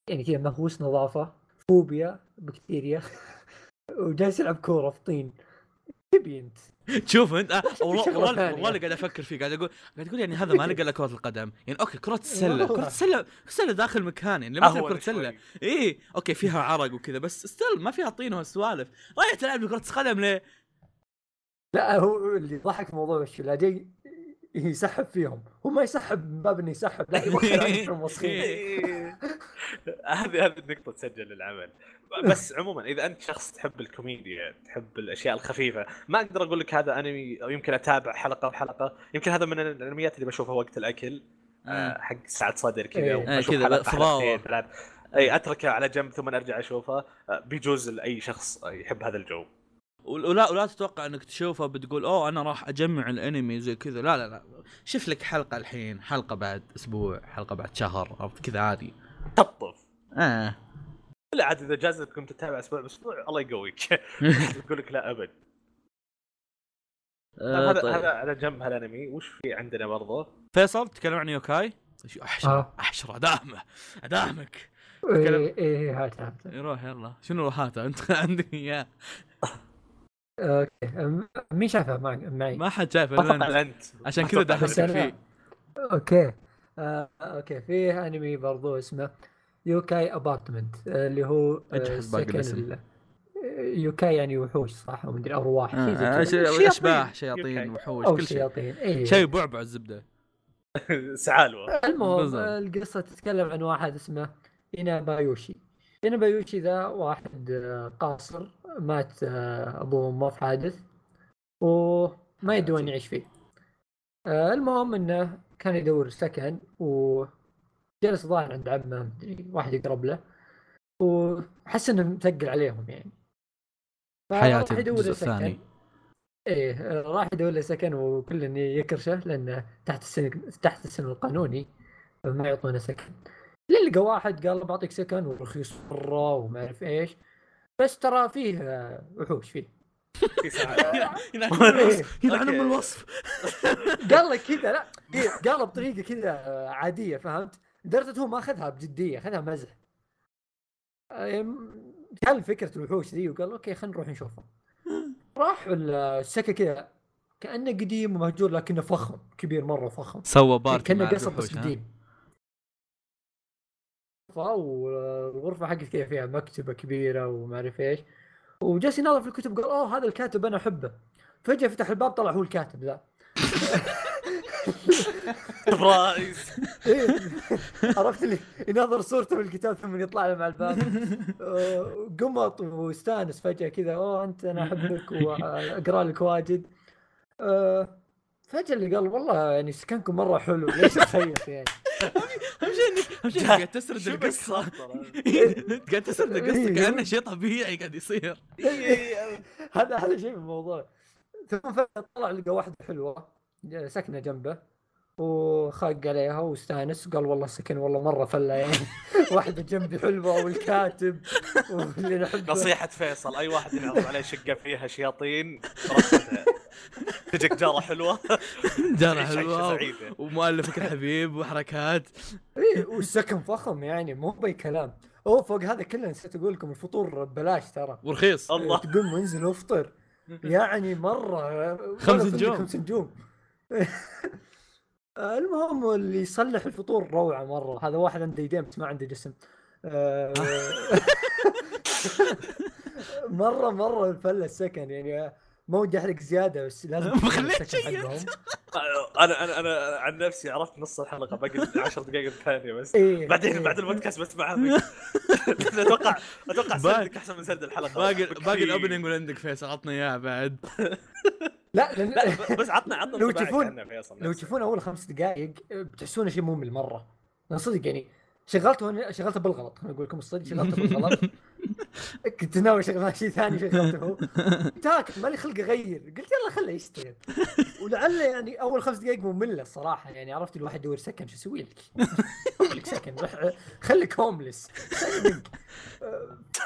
يعني كذا مهووس نظافة فوبيا بكتيريا (laughs) وجالس يلعب كورة في طين. تبي أنت؟ شوف أنت آه، (laughs) والله والله والله قاعد أفكر فيه قاعد أقول قاعد أقول يعني هذا ما لقى إلا كرة القدم. يعني okay كرة (laughs) السله كرة السله السله داخل مكان يعني لما كرة السله اي okay فيها عرق وكذا بس still ما فيها طين وسوالف رايح تلعب كره قدم ليه؟ لا هو اللي ضحك موضوع وش لا جاي يسحب فيهم. هو ما يسحب من باب انه يسحب لا (laughs) (laughs) هذه هذه النقطة تسجل للعمل. بس عموما إذا أنت شخص تحب الكوميديا تحب الأشياء الخفيفة ما أقدر أقول لك هذا أنمي أو يمكن أتابع حلقة وحلقة. يمكن هذا من الأنميات اللي بشوفها وقت الأكل آه، حق سعه صدر كذا إيه. كذا فضاوة. اي أتركه على جنب ثم أرجع أشوفه. آه، بيجوز لأي شخص يحب هذا الجو. ولا ولا تتوقع إنك تشوفه بتقول أوه أنا راح أجمع الأنمي زي كذا؟ لا لا لا. شوف لك حلقة الحين حلقة بعد أسبوع حلقة بعد شهر عرفت كذا عادي. طفطف آه. لا عاد إذا جازت كنت تتابع أسبوع بأسبوع الله يقويك. (laughs) يقول لك لا أبد. آه هذا طيب. هذا على جنب هالأنمي. وش في عندنا برضه؟ فيصل تكلم عن يوكاي؟ احشر آه. أحشر اداهمه اداهمك إيه إيه هات هات. يروح يلا. شنو هاته؟ أنت (laughs) عندك إياه. okay. مين شافه؟ معي؟ ما حد شافه انت عشان كذا دخلت فيه okay. آه، okay. في أنمي برضو اسمه يوكاي apartment اللي هو آه، سكن يوكاي يعني وحوش صح؟ ومدري ارواح آه أشباح شياطين وحوش كل شيء. شياطين. إيه. شيء بعبع الزبدة. (laughs) سعلوه. المهم القصة تتكلم عن واحد اسمه اينابا يوشي اينابا يوشي ذا واحد آه، قاصر مات آه، أبوه وأمه في حادث وما يدري وين يعيش فيه. المهم إنه كان يدور سكن و جلس ظاهر عند عمه مدري واحد يقرب له وحس إنه مثقل عليهم يعني. حياته الجزء الثاني. إيه راح يدور له سكن وكل يكرشه لأنه تحت السن تحت السن القانوني فما يعطونه سكن. لقى واحد قال بعطيك سكن ورخيص مرة وما أعرف إيش. بس ترى فيه وحوش فيه. يلعن الوصف يلعن. ام الوصف قال لك كذا لا إيه، قالها بطريقة كذا آه، عادية فهمت؟ لدرجه هو ما أخذها بجدية أخذها مزح آه، كان فكرة الوحوش ذي وقال okay خلينا نروح نشوفها راح السكن كذا كأنه قديم ومهجور لكنه فخم كبير مرة فخم سوى party كانه قصر بس؟ قديم والغرفه حقت كذا فيها مكتبة كبيرة وما أعرف إيش وجالس يناظر في الكتب قال أوه هذا الكاتب أنا أحبه. فجأة فتح الباب طلع هو الكاتب ذا. (laughs) surprise (laughs) إيه. عرفت اللي يناظر صورته بالكتاب ثم يطلع له مع الباب. قمط واستانس فجأة كذا أوه أنت أنا أحبك وأقرأ لك واجد. فجأة اللي قال والله يعني سكنكم مرة حلو ليش تخيف يعني؟ اهم شيء انك اهم شيء قاعد تسرد القصة؟ (laughs) قاعد تسرد القصة إيه. كأنه شيء طبيعي قاعد يصير. هذا هذا شيء في الموضوع. ثم طلع لقى واحدة حلوة ساكنة جنبه. وخاق عليها واستانس وقال والله سكن والله مرة فلة يعني. (laughs) واحدة جنبي حلوة والكاتب واللي نحبه. نصيحة فيصل أي واحد ينعرض عليه شقة فيها شياطين. (laughs) تجيك جارة عيش عيشة حلوة (laughs) ومؤلفك الحبيب وحركات. إيه والسكن فخم يعني مو بأي كلام. اوه فوق هذا كله نسيت أقول لكم الفطور ببلاش ترى. ورخيص. الله. تقوم وانزل وافطر يعني مرة خمس نجوم. خمس نجوم. المهم اللي يصلح الفطور روعة مرة هذا واحد عنده يدين بس ما عنده جسم آه، (laughs) مرة مرة الفله السكن يعني ما ودي أحرق زيادة بس لازم. (laughs) أنا أنا أنا عن نفسي عرفت نص الحلقة باقي 10 دقائق الثانية بس إيه، بعدين إيه. بعد البودكاست بسمعها. (laughs) أتوقع أتوقع سردك أحسن من سرد الحلقة باقي. باقي الأوبننج عندك فيصل عطنا اياه بعد لا لأن لا بس عطنا عطنا لو تشوفون- لو. تشوفون أول خمس دقائق بتحسونه شيء ممل مرة. أنا صدق يعني شغلته شغلته بالغلط. خليني أقول لكم الصدق شغلته بالغلط. (laughs) كنت ناوي أشغل شيء ثاني شغلته تاكل مالي خلق أغير. قلت يلا خله يشتغل. ولعل يعني أول خمس دقائق مملة الصراحه يعني عرفت الواحد يدور سكن شو أسوي لك؟ لك سكن روح خليك هوملس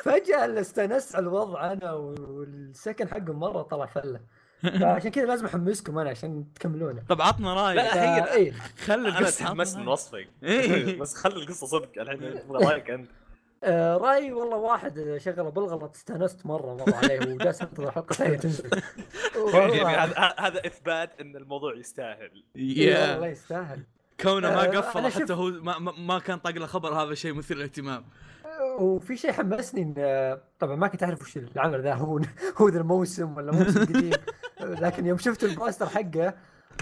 فجأة استانست على الوضع أنا والسكن حقه مرة طلع فلة. فعشان كذا لازم أحمسكم أنا عشان تكملونه. طب عطنا لا، رايك هي- فا- إيه. خلي أنا القصة تحمست من وصفك. إيه. بس خلي القصة صدق الحين أبغى رأيك أنت. (laughs) آه، رأيي والله واحد شغله بالغلط استانست مرة مره عليه وجالس انتظر حلقة ثانية تنزل. (laughs) يعني هذا إثبات إن الموضوع يستاهل. إيه والله يستاهل. كونه ما آه، قفل حتى هو ما, ما- ما كان طاق له خبر هذا شيء مثير للاهتمام. وفي شيء حمسني إن طبعا ما كنت أعرف وش العمل ذا هو هو ذا الموسم ولا موسم قديم. (laughs) لكن يوم شفت ال poster حقه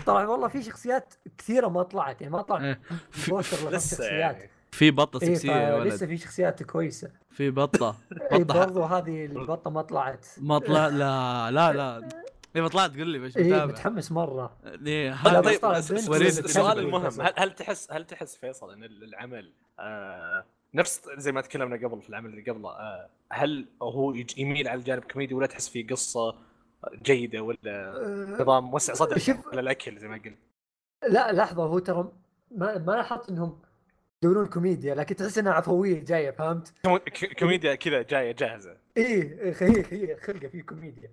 طلع والله في شخصيات كثيرة ما طلعت يعني ما طلع إيه. poster لخمس لسه شخصيات. يعني. في بطة إيه سكسية يا ولد. في شخصيات كويسة. في بطة. (laughs) اي بطة برضو هذه البطة ما طلعت. ما طلع لا لا لا. (laughs) اذا طلعت قول لي بس إيه متابع. متحمس مرة. إيه، لا، هذا بس طيب السؤال المهم. هل هل تحس هل تحس فيصل إن العمل آه نفس زي ما تكلمنا قبل في العمل اللي قبله آه هل هو يميل على الجانب كوميدي ولا تحس فيه قصة جيدة ولا آه، نظام وسع صدر شوف- على الأكل زي ما قلت؟ لا لحظة هو ترى ما ما لاحظت إنهم يدورون كوميديا لكن تحس انها عفوية جاية فهمت؟ كوميديا كذا جاية جاهزة. إيه هي هي خلقه في كوميديا.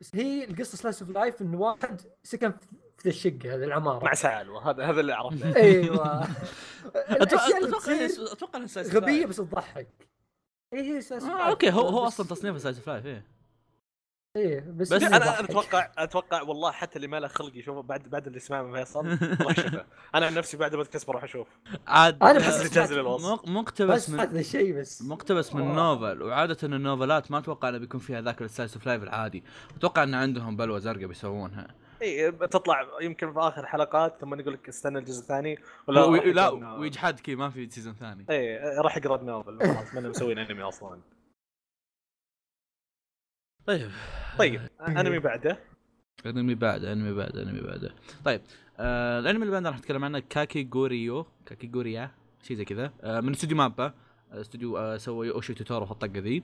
بس هي القصة slice of life انه واحد سكن في الشقة هذه العمارة. مع سعلوة هذا هذا اللي عرفته (laughs) أيوه. (laughs) أتوقع أتوقع سايس غبية. بس تضحك. إيه هي slice of آه life okay هو هو أصلا تصنيفه slice of life إيه. إيه بس, بس أنا أنا أتوقع أتوقع والله حتى اللي ما له خلق يشوفه بعد بعد اللي سمعه من فيصل شوفه أنا عن نفسي بعد البودكاست بروح أشوف. عاد أنا بحس جاز مقتبس من هذا الشيء بس. مقتبس من. novel. وعادة النوفلات ما أتوقع إنه بيكون فيها ذاك ال slice of life العادي، أتوقع ان عندهم بلوه زرقاء بيسوونها. إي تطلع يمكن في آخر حلقات ثم يقول لك استنى الجزء الثاني ولا و- لا ويجحد كي ما في season ثاني. إي راح يقرأ ال novel خلاص ما مسوين انمي أصلا. طيب. طيب انمي بعده. انمي بعد انمي بعد انمي بعد طيب آه الانمي اللي بعدنا راح نتكلم عنه كاكي جوريو كاكي جوريا شيء زي كذا. آه من استوديو مابا. آه، استوديو آه سوى اوشي توتورو هالطقه ذي.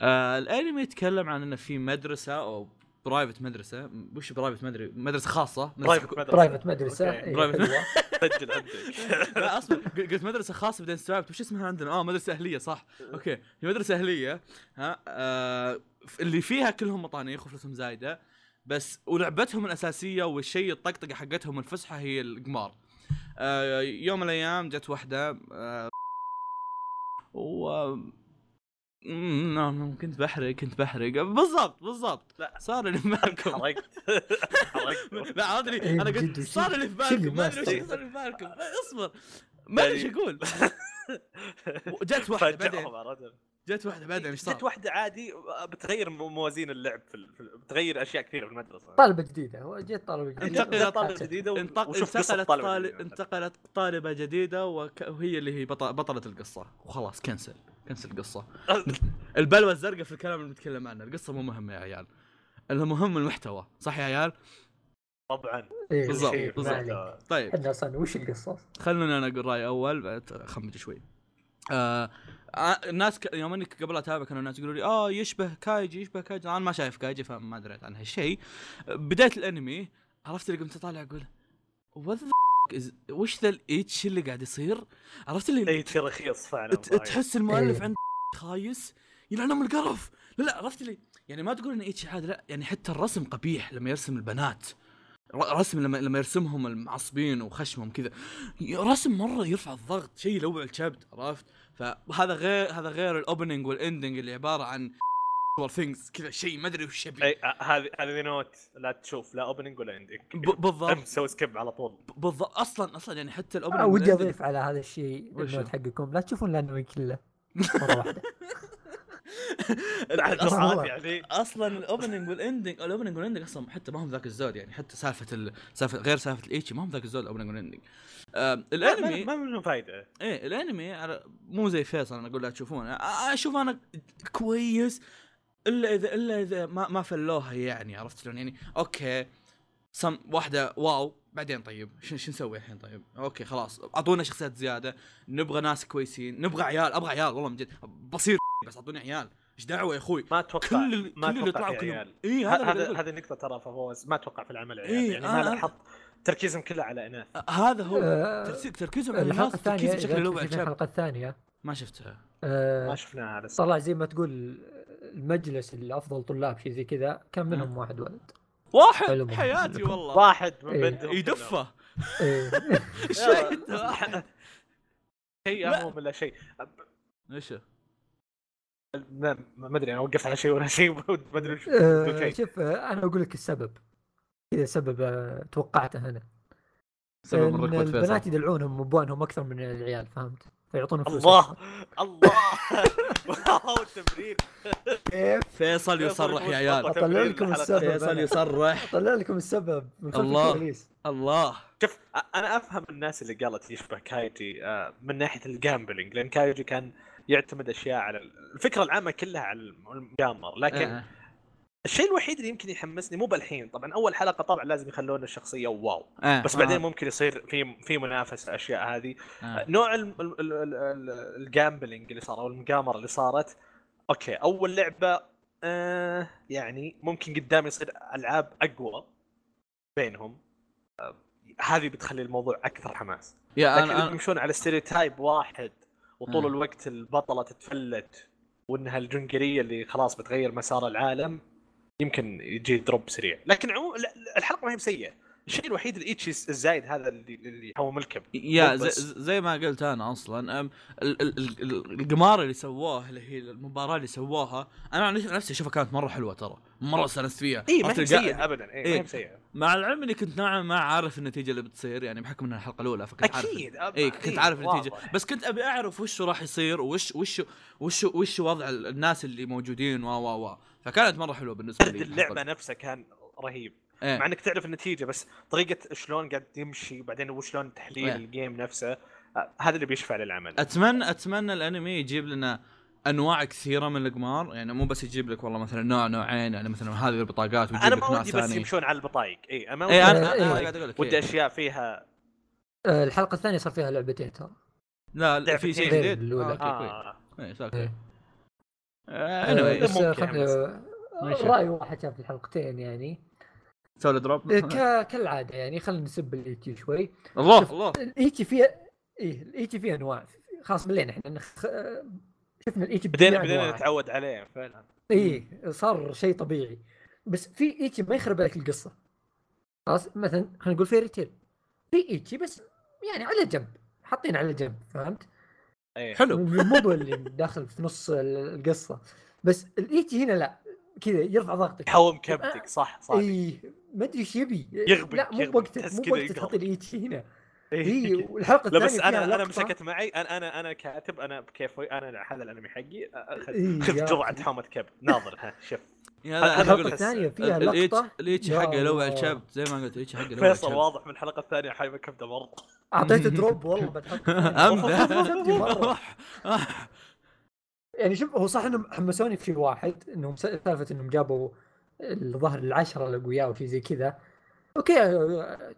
آه الانمي يتكلم عن إنه في مدرسة أو برايفت مدرسة. وش برايفت مدري مدرسة خاصة. مدرسة private مدرسة. private مدرسة. إيه،. (laughs) سجل عندك. لا أصبر. قل- قلت مدرسة خاصة بعدين استوعبت. وش اسمها عندنا؟ آه مدرسة أهلية صح. أوكي. هي مدرسة أهلية ها آه اللي فيها كلهم مطانيخ وفلوسهم زايدة. بس ولعبتهم الأساسية والشيء الطقطقة حقتهم الفسحه هي القمار. آه يوم من الأيام جت واحدة آه و نعم، كنت بحرق كنت بحرق. بالضبط بالضبط. لا. صار اللي في بالكم. لا (laughs) أدري إيه، أنا قلت صار اللي في بالكم ما أدري. وش صار اللي في بالكم. (laughs) اصبر. ما أدري إيش أقول. (laughs) جت واحدة بعدين؟ جت واحدة بعدين إيش صار؟ جت واحدة عادي بتغير مو- موازين اللعب في ال- بتغير أشياء كثيرة في المدرسة. طالبة جديدة هو جت طالبة جديدة. انتقلت طالبة جديدة انتقلت طالبة طالب... جديدة. انتقلت طالبة جديدة وك... وهي اللي هي بطل... بطلة القصة. وخلاص كنسل. cancel القصة. البلوة الزرقاء في الكلام اللي بنتكلم عنه القصة مو مهمة يا عيال. المهم المحتوى صح يا عيال؟ طبعا. إيه، بالضبط، بالضبط. طيب. إحنا أصلا وش القصة؟ خلوني أنا أقول رايي أول بعد أخمج شوي. آه آه، الناس ك... يوم إني قبل أتابع كانوا الناس يقولوا لي آه يشبه كايجي يشبه كايجي. أنا ما شايف كايجي فما دريت عن هالشيء. بداية الأنمي عرفت اللي قمت أطالع أقول what is... وش ذا ال H اللي قاعد يصير؟ عرفت اللي اي رخيص فعلا ت- تحس المؤلف إيه. عنده خايس يلعن ام القرف. لا لا عرفت لي يعني ما تقول إن H عاد لا يعني حتى الرسم قبيح لما يرسم البنات. ر- رسم لما لما يرسمهم المعصبين وخشمهم كذا. رسم مرة يرفع الضغط شيء يلوع الكبد عرفت؟ فهذا غير هذا غير ال opening وال ending اللي عبارة عن things كذا شيء ما أدري وش يبي. أي آه، هذه هذه note لا تشوف لا opening ولا ending ب- بالضبط. (laughs) سوي skip على طول. بالضبط أصلا أصلا يعني حتى ال opening ودي أضيف على هذا الشيء؟ ال note حقكم. لا تشوفون الانمي كله. (laughs) مرة واحدة. يعني. أصلا الاوبننج والاندنج الاوبننج والاندنج أصلا حتى ما هم ذاك الزود يعني. حتى سالفة ال... سالفة غير سالفة ال ecchi ما هم ذاك الزود ال opening وال ending آه ما الأنمي ما منه فايدة؟ إيه الأنمي مو زي فيصل أنا أقول لا تشوفونه. أشوف أنا كويس إلا اذا إلا إذا ما ما فلوها يعني عرفت شلون؟ يعني okay سم واحدة wow بعدين طيب شو شو نسوي الحين طيب؟ okay خلاص أعطونا شخصيات زيادة نبغى ناس كويسين نبغى عيال أبغى عيال والله من جد بصير (laughs) بس أعطوني عيال إيش دعوة يا أخوي؟ ما أتوقع كل ال- ما كل اللي طلعوا كلهم عيال. اي هذا هذا اللي هذه النقطة ترى فواز ما أتوقع في العمل عيال إيه، يعني آه، ما آه. لاحظت تركيزهم كله على إناث. هذا هو. آه، تركيز- تركيزهم على الحلقة الناس الثانية تركيز بشكل. الحلقة الثانية. ما شفتها. آه، ما شفناها لسه. طلع زي ما تقول المجلس اللي افضل طلاب شيء زي كذا كان منهم واحد ولد. واحد. حياتي والله. واحد من إيه. بنتهم يدفه. إيه. (laughs) شيء واحد. شيء. اهم ولا شيء؟ إيش؟ ما ما أدري أنا وقفت على شيء ولا شيء ما أدري وش شيء. شوف أنا أقول لك السبب. كذا سبب آه، توقعته هنا سبب البنات يدلعونهم ابوانهم أكثر من العيال فهمت؟ فيعطونهم فلوس الله. الله wow (laughs) التمرين كيف فيصل يصرح يا عيال أطلع لكم السبب. فيصل. يصرح أطلع لكم السبب من خلف الله. الله شوف أنا أفهم الناس اللي قالت يشبه كايجي آه، من ناحية ال gambling لأن كايجي كان يعتمد أشياء على الفكرة العامة كلها على المقامر لكن آه. الشيء الوحيد اللي يمكن يحمسني مو بالحين طبعا أول حلقة طبعا لازم يخلون الشخصية wow آه. بس آه. بعدين ممكن يصير في في منافسة الاشياء هذه آه. نوع ال- ال- ال- ال- ال- ال gambling اللي صار أو المقامره اللي صارت okay أول لعبة آه يعني ممكن قدام يصير ألعاب أقوى بينهم آه هذه بتخلي الموضوع أكثر حماس يا لكن أنا- يمشون على stereotype واحد وطول آه. الوقت البطلة تتفلت وإنها العبقريه اللي خلاص بتغير مسار العالم يمكن يجي drop سريع. لكن عمو... الحلقة ما هي مسيئه الشيء الوحيد ال ecchi الزايد هذا اللي اللي يحوم الكبد يا زي. زي ما قلت أنا أصلا القمار اللي سووه اللي هي المباراة اللي سووها أنا عن نفسي أشوفها كانت مرة حلوة ترى. مرة استانست فيها إي ما هي مسيئه ابدا. إي ما. هي مع العلم إني كنت نوعا ما عارف النتيجة اللي بتصير يعني بحكم انها الحلقة الأولى فكنت عارف أكيد. إي كنت إيه، عارف النتيجة. بس كنت أبي أعرف وش راح يصير وش وش وش وش وضع ال- الناس اللي موجودين و و و. فكانت مرة حلوة بالنسبة لي (laughs) اللعبة نفسها كان رهيب إيه. مع إنك تعرف النتيجة بس طريقة شلون قاعد يمشي وبعدين وشلون تحليل إيه. الجيم نفسه آه، هذا اللي بيشفع للعمل اتمنى أتمنى الأنمي يجيب لنا أنواع كثيرة من القمار يعني مو بس يجيب لك والله مثلا نوع نوعين يعني مثلا هذه البطاقات ويجيب أنا لك ما ودي بس ثاني يمشون على البطايق إي أنا ودي أنا إيه. أنا ودي قاعد أقول لك ودي إيه. أشياء فيها آه، الحلقة الثانية صار فيها لعبتين ترى لا لا، في شيء جديد. آه، كويس آه. إيه ساكت إيه. آه، آه، anyway. بس آه،. آه، ماشي. رأي واحد شاف الحلقتين يعني سوي drop إيه، ك... كالعادة يعني خلينا نسب الايتي شوي الله الله الايتي فيها إيه الايتي فيها أنواع خلاص ملينا إحنا نخ... شفنا الايتي بدينا بدينا. نتعود عليه فعلا إيه صار شيء طبيعي بس في ايتي ما يخرب عليك القصة خلاص مثلا خلينا نقول Fairy Tail في ecchi بس يعني على جنب حاطين على جنب فهمت؟ إيه. حلو. مو اللي داخل في نص ال- القصة. بس الايتي هنا لا كذا يرفع ضغطك. يحوم كبدك صح صح اي ما أدري إيش يبي. يغبي- لا مو تحس مو يقهر. تحط الايتي هنا. (laughs) إيه. اي والحلقة لا الثانية بس فيها أنا أنا مسكت معي أنا أنا أنا كاتب أنا بكيفي أنا هذا الأنمي حقي أخذ إيه (laughs) خذ يا جرعه. حامة كبد. ناظر ها شوف. أقول لك الثانية فيها لقطة. ال ecchi حقه يلوع الله. الشاب زي ما قلت ال ecchi حقه فيصل واضح من الحلقة الثانية حامة كبده مرة. (laughs) أعطيته drop والله بتحط. (laughs) (laughs) يعني شوف هو صح انهم حمسوني في شيء واحد انهم سالفة إنهم جابوا الظهر العشرة الاقوياء وشيء زي كذا. أوكي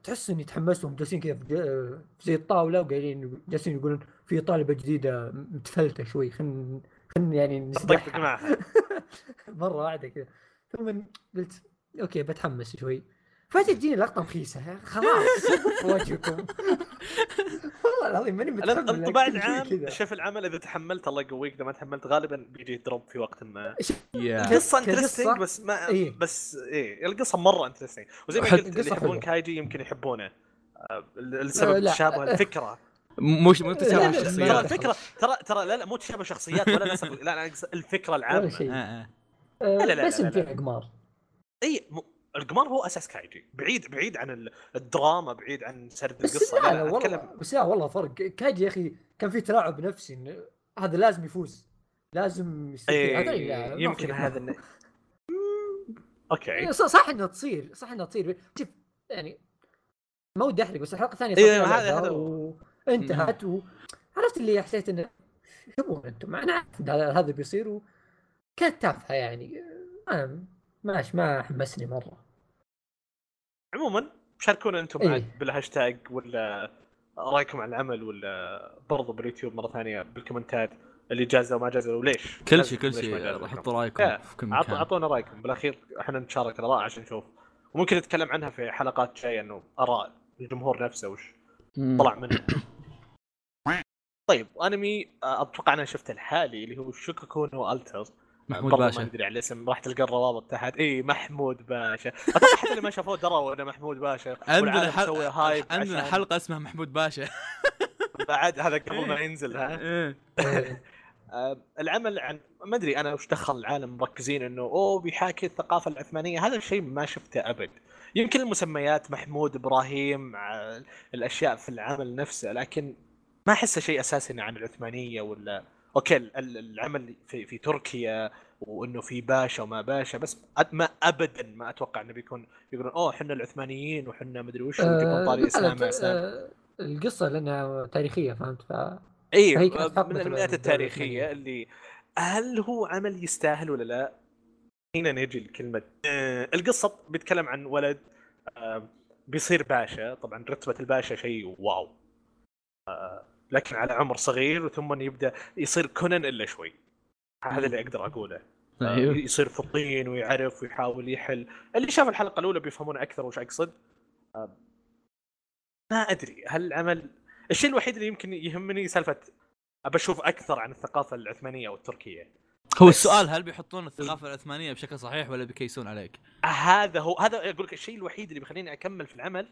تحس إني تحمست وهم جالسين كذا في زي الطاولة وقايلين جالسين يقولون في طالبة جديدة متفلتة شوي خلينا يعني طقطق معها (laughs) مرة واحدة كذا. ثم قلت أوكي بتحمس شوي. فجأة تجيني لقطة مخيسه خلاص في وجهكم. (laughs) والله العظيم ماني متحمل شيء العام كذا. شوف العمل إذا تحملت الله يقويك إذا ما تحملت غالبا بيجي drop في وقت ما. القصة كقصة، interesting بس ما إيه. بس إيه القصة مرة انترستنج وزي ما. قلت اللي يحبون. كايجي يمكن يحبونه. آه، السبب. تشابه الفكرة. (laughs) مش مو لا، تشابه لا، ترى الشخصيات الفكرة ترى ترى لا لا مو تشابه شخصيات ولا نفس لا لا الفكرة ولا العامه شيء. آه، آه. آه، لا، لا، لا، بس لا، لا. فيها قمار إي م... القمار هو أساس كايجي بعيد بعيد عن ال- الدراما بعيد عن سرد بس القصة. لا لا والله اتكلم بس لا والله فرق. كاجي يا أخي كان في تلاعب نفسي إنه هذا لازم يفوز. لازم يستفيد لا، يمكن في هذا أوكي. صح إنها تصير صح إنها تصير. شوف يعني ما ودي أحرق بس الحلقة الثانية صار فيها هذا- لعبة هذا وانتهت و... عرفت اللي حسيت إنه تبون أنتم أنا عارف هذا بيصير وكانت تافهه يعني أنا ماش ما حمسني مرة عموما شاركونا أنتم بعد إيه. بالهاشتاج ولا رأيكم عن العمل ولا برضو باليوتيوب مرة ثانية بالكومنتات اللي جازوا وما جازوا وليش كل شيء كل شيء. حطوا رأيكم إيه. في كل مكان أعطونا رأيكم بالأخير إحنا نتشارك الاراء عشان نشوف وممكن نتكلم عنها في حلقات جاية إنه آراء الجمهور نفسه وش. طلع منه (coughs) طيب أنمي آه، أتوقع أنا شفته الحالي اللي هو Shoukoku no Altair محمود برضو ما باشا. ندري على الاسم راح تلقى الروابط تحت. اي محمود باشا. أتوقع حتى اللي ما شافوه دروا إنه محمود باشا. عندنا حلقة عندنا حلقة اسمها محمود باشا. (laughs) بعد هذا قبل ما ينزل ها؟ إيه. إيه. آه، العمل عن ما أدري أنا وش دخل العالم مركزين إنه أوه بيحاكي الثقافة العثمانية. هذا الشيء ما شفته أبد. يمكن المسميات محمود إبراهيم آه، الأشياء في العمل نفسه لكن ما احسه شيء أساسي عن العثمانية ولا okay ال- ال- العمل في في تركيا وإنه في باشا وما باشا بس ما ابدا ما أتوقع إنه بيكون يقولون أوه إحنا العثمانيين وحنا مدري وش آه، طاري لا، إسلام لا، اسلام آه، القصة لأنها تاريخية فهمت ف اي فهي كانت حقبة من الانميات التاريخية. اللي هل هو عمل يستاهل ولا لا؟ هنا نجي لكلمة آه، القصة بيتكلم عن ولد آه، بيصير باشا طبعا رتبة الباشا شيء wow آه، لكن على عمر صغير ثم يبدأ يصير كونان إلا شوي. هذا اللي أقدر أقوله. آه، أيوه يصير في الطين ويعرف ويحاول يحل. اللي شاف الحلقة الأولى بيفهمون أكثر وش أقصد. آه، ما أدري هل العمل الشيء الوحيد اللي يمكن يهمني سالفة أبى أشوف أكثر عن الثقافة العثمانية أو التركية. هو بس- السؤال هل بيحطون الثقافة العثمانية بشكل صحيح ولا بيكيسون عليك؟ هذا هو هذا أقول لك الشيء الوحيد اللي بيخليني أكمل في العمل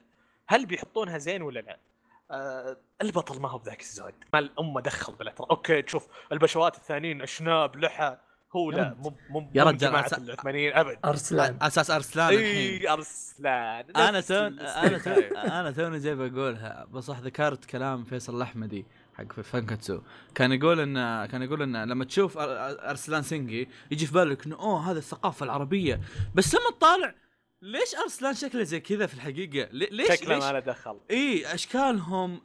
هل بيحطونها زين ولا لا؟ آه البطل ما هو بذاك الزود. ما الامه دخل بالاعتراف أوكي تشوف البشوات الثانيين أشناب لحى. هو لا مو مو يا جماعة أس- العثمانيين أبد. أرسلان. أساس أرسلان الحين. اي أرسلان. أنا تون أنا. تون أنا توني جاي بقولها بس صح ذكرت كلام فيصل الأحمدي حق في فانكاتسو كان يقول ان كان يقول إن لما تشوف أرسلان سينجي يجي في بالك إنه أوه هذا الثقافة العربية. بس لما تطالع ليش أرسلان شكله زي كذا في الحقيقة؟ لي- ليش شكله ما له دخل. إي أشكالهم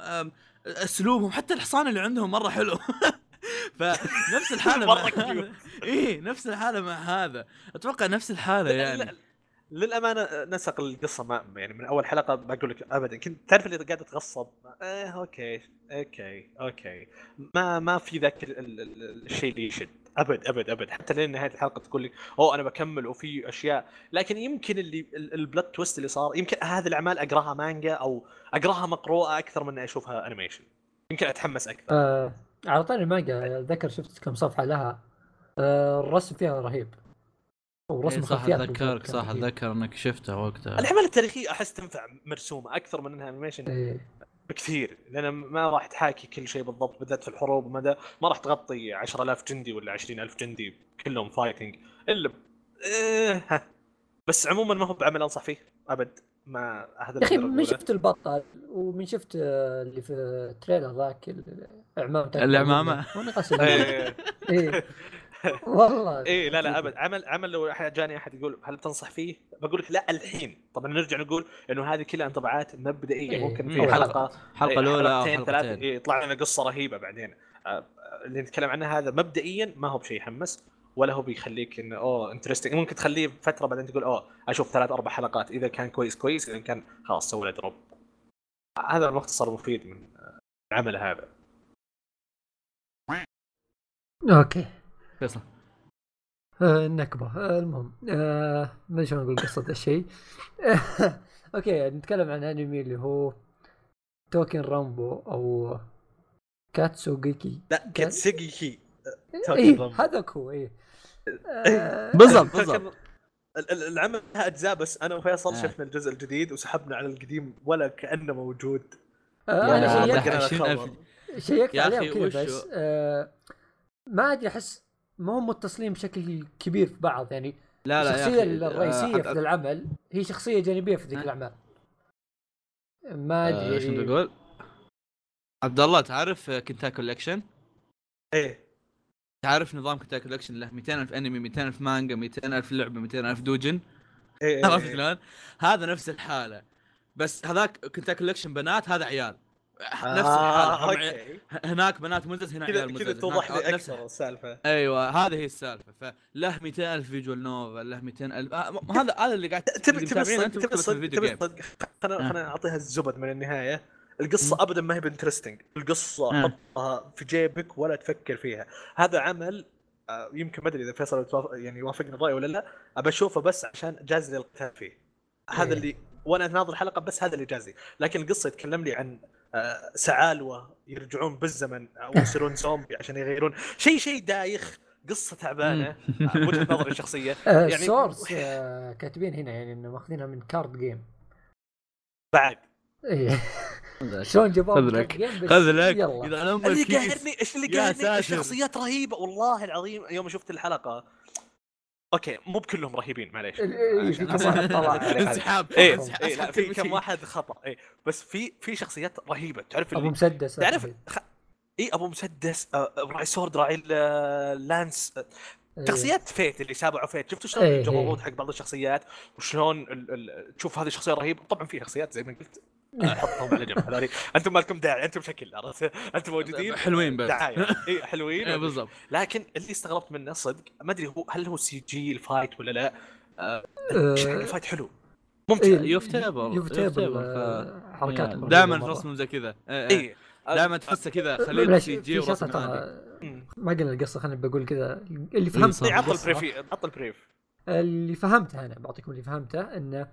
أسلوبهم حتى الحصان اللي عندهم مرة حلو. (laughs) فنفس الحالة (laughs) مع. (laughs) إي نفس الحالة مع هذا. أتوقع نفس الحالة يعني. للأمانة نسق القصة ما يعني من أول حلقة بقول لك ابدا. كنت تعرف اللي قاعد تغصب؟ إيه أوكي أوكي أوكي. ما ما في ذاك الشيء اللي يشد. أبد أبد أبد. حتى لين نهاية الحلقة تقول لك أوه أنا بكمل وفي أشياء. لكن يمكن اللي ال plot twist اللي صار يمكن هذه الأعمال أقراها مانجا أو أقراها مقروءة أكثر من أشوفها animation يمكن أتحمس أكثر. آه على طاري المانجا ذكر شفت كم صفحة لها. آه الرسم فيها رهيب. ورسم إيه صح أتذكرك صح أتذكر إنك شفتها وقتها. الاعمال التاريخيه أحس تنفع مرسومة أكثر من إنها animation إيه. بكثير لأن ما راح تحاكي كل شيء بالضبط بالذات في الحروب ومدى ما راح تغطي 10000 جندي ولا 20000 جندي كلهم fighting الا إيه بس عموما ما هو بعمل أنصح فيه أبد. ما هذا يا أخي من شفت البطل ومن شفت اللي في ال trailer ذاك الإعمام الاعمامه (laughs) إيه, إيه. (laughs) والله. إيه لا لا أبد. عمل عمل لو جاني أحد يقول هل تنصح فيه؟ بقول لك لا الحين. طبعا نرجع نقول إنه هذه كلها انطباعات مبدئية. إيه ممكن في حلقة حلقة إيه الأولى أو حلقتين ثلاثة إيه يطلع لنا قصة رهيبة بعدين. آه اللي نتكلم عنه هذا مبدئيا ما هو بشيء يحمس ولا هو بيخليك إنه أوه interesting ممكن تخليه فترة بعدين تقول أوه أشوف ثلاث أربع حلقات. إذا كان كويس كويس. إذا كان خلاص سوي له drop هذا المختصر المفيد من العمل هذا. أوكي. فيصل. آه النكبة آه المهم آه ما أدري شلون أقول قصة الشيء (laughs) أوكي نتكلم عن أنمي اللي هو توكن رامبو أو كاتسوغيكي. لا كاتسوغيكي. اي هذاك هو اي آه بالضبط بالضبط. العمل لها أجزاء بس أنا وفيصل آه. شفنا الجزء الجديد وسحبنا على القديم ولا كأنه موجود. آه أنا شيّكت شيّكت عليه كذا بس آه ما أدري أحس ما هم متصلين بشكل كبير في بعض يعني لا لا الشخصية الرئيسية في العمل هي شخصية جانبية في ذيك الأعمال ما أدري إيش آه تقول؟ عبد الله تعرف Kantai Collection؟ إيه تعرف نظام Kantai Collection له 200000 أنمي 200000 مانجا 200000 لعبة 200000 دوجين إيه عرفت إيه. شلون؟ هذا نفس الحالة بس هذاك Kantai Collection بنات هذا عيال نفس آه الحاله هناك بنات مزز هنا عيال مزز كذا توضح لي أكثر السالفة. أيوه هذه هي السالفة. فله 200000 visual novel له 200000 آه هذا هذا اللي قاعد تبي تبي تبي تبي خلينا خلينا أعطيها الزبدة من النهاية. القصة أبدا ما هي ب interesting. القصة حطها في جيبك ولا تفكر فيها. هذا عمل آه، يمكن ما أدري إذا فيصل يعني يوافقني الرأي ولا لا أبى أشوفه بس عشان جاز لي القتال فيه. هذا إيه. اللي وأنا ناظر الحلقة بس هذا اللي جازي. لكن القصة يتكلم لي عن آه، سعالوة يرجعون بالزمن أو يصيرون (laughs) زومبي عشان يغيرون. شيء شيء دايخ قصة تعبانة. آه، وجهة (laughs) نظري الشخصيه يعني source كاتبين هنا يعني انه ماخذينها من card game بعد. إيه. (laughs) شلون جابوه خذ لك خذ لك. إذا أنا اللي قاهرني إيش اللي قاهرني الشخصيات رهيبة. والله العظيم يوم شفت الحلقة أوكي مو بكلهم رهيبين معليش. في كم واحد طلع. انسحاب لا في كم (laughs) واحد خطأ اي بس في في شخصيات رهيبة. تعرف أبو مسدس تعرف اي أبو مسدس آه، راعي sword راعي لانس إيه. شخصيات فيت اللي تابعوا فيت. شفتوا شلون إيه، الجمهور إيه. حق بعض الشخصيات؟ وشلون تشوف هذه الشخصية رهيبة. طبعا في شخصيات زي ما قلت. حطهم على جنب هذول أنتم ما لكم داعي. أنتم شكل عرفت؟ أنتم موجودين. حلوين بس. دعايه اي حلوين. اي بالضبط. لكن اللي استغربت منه صدق ما أدري هو هل هو سي جي الفايت ولا لا؟ آه الفايت حلو. ممتع. يفتبر يفتبر حركات دائما رسم زي كذا. اي دائما تحسه كذا خليه CG ورسم ما قلنا القصة خليني بقول كذا. اللي فهمت عط ال brief عط ال brief اللي فهمته أنا بعطيكم اللي فهمته انه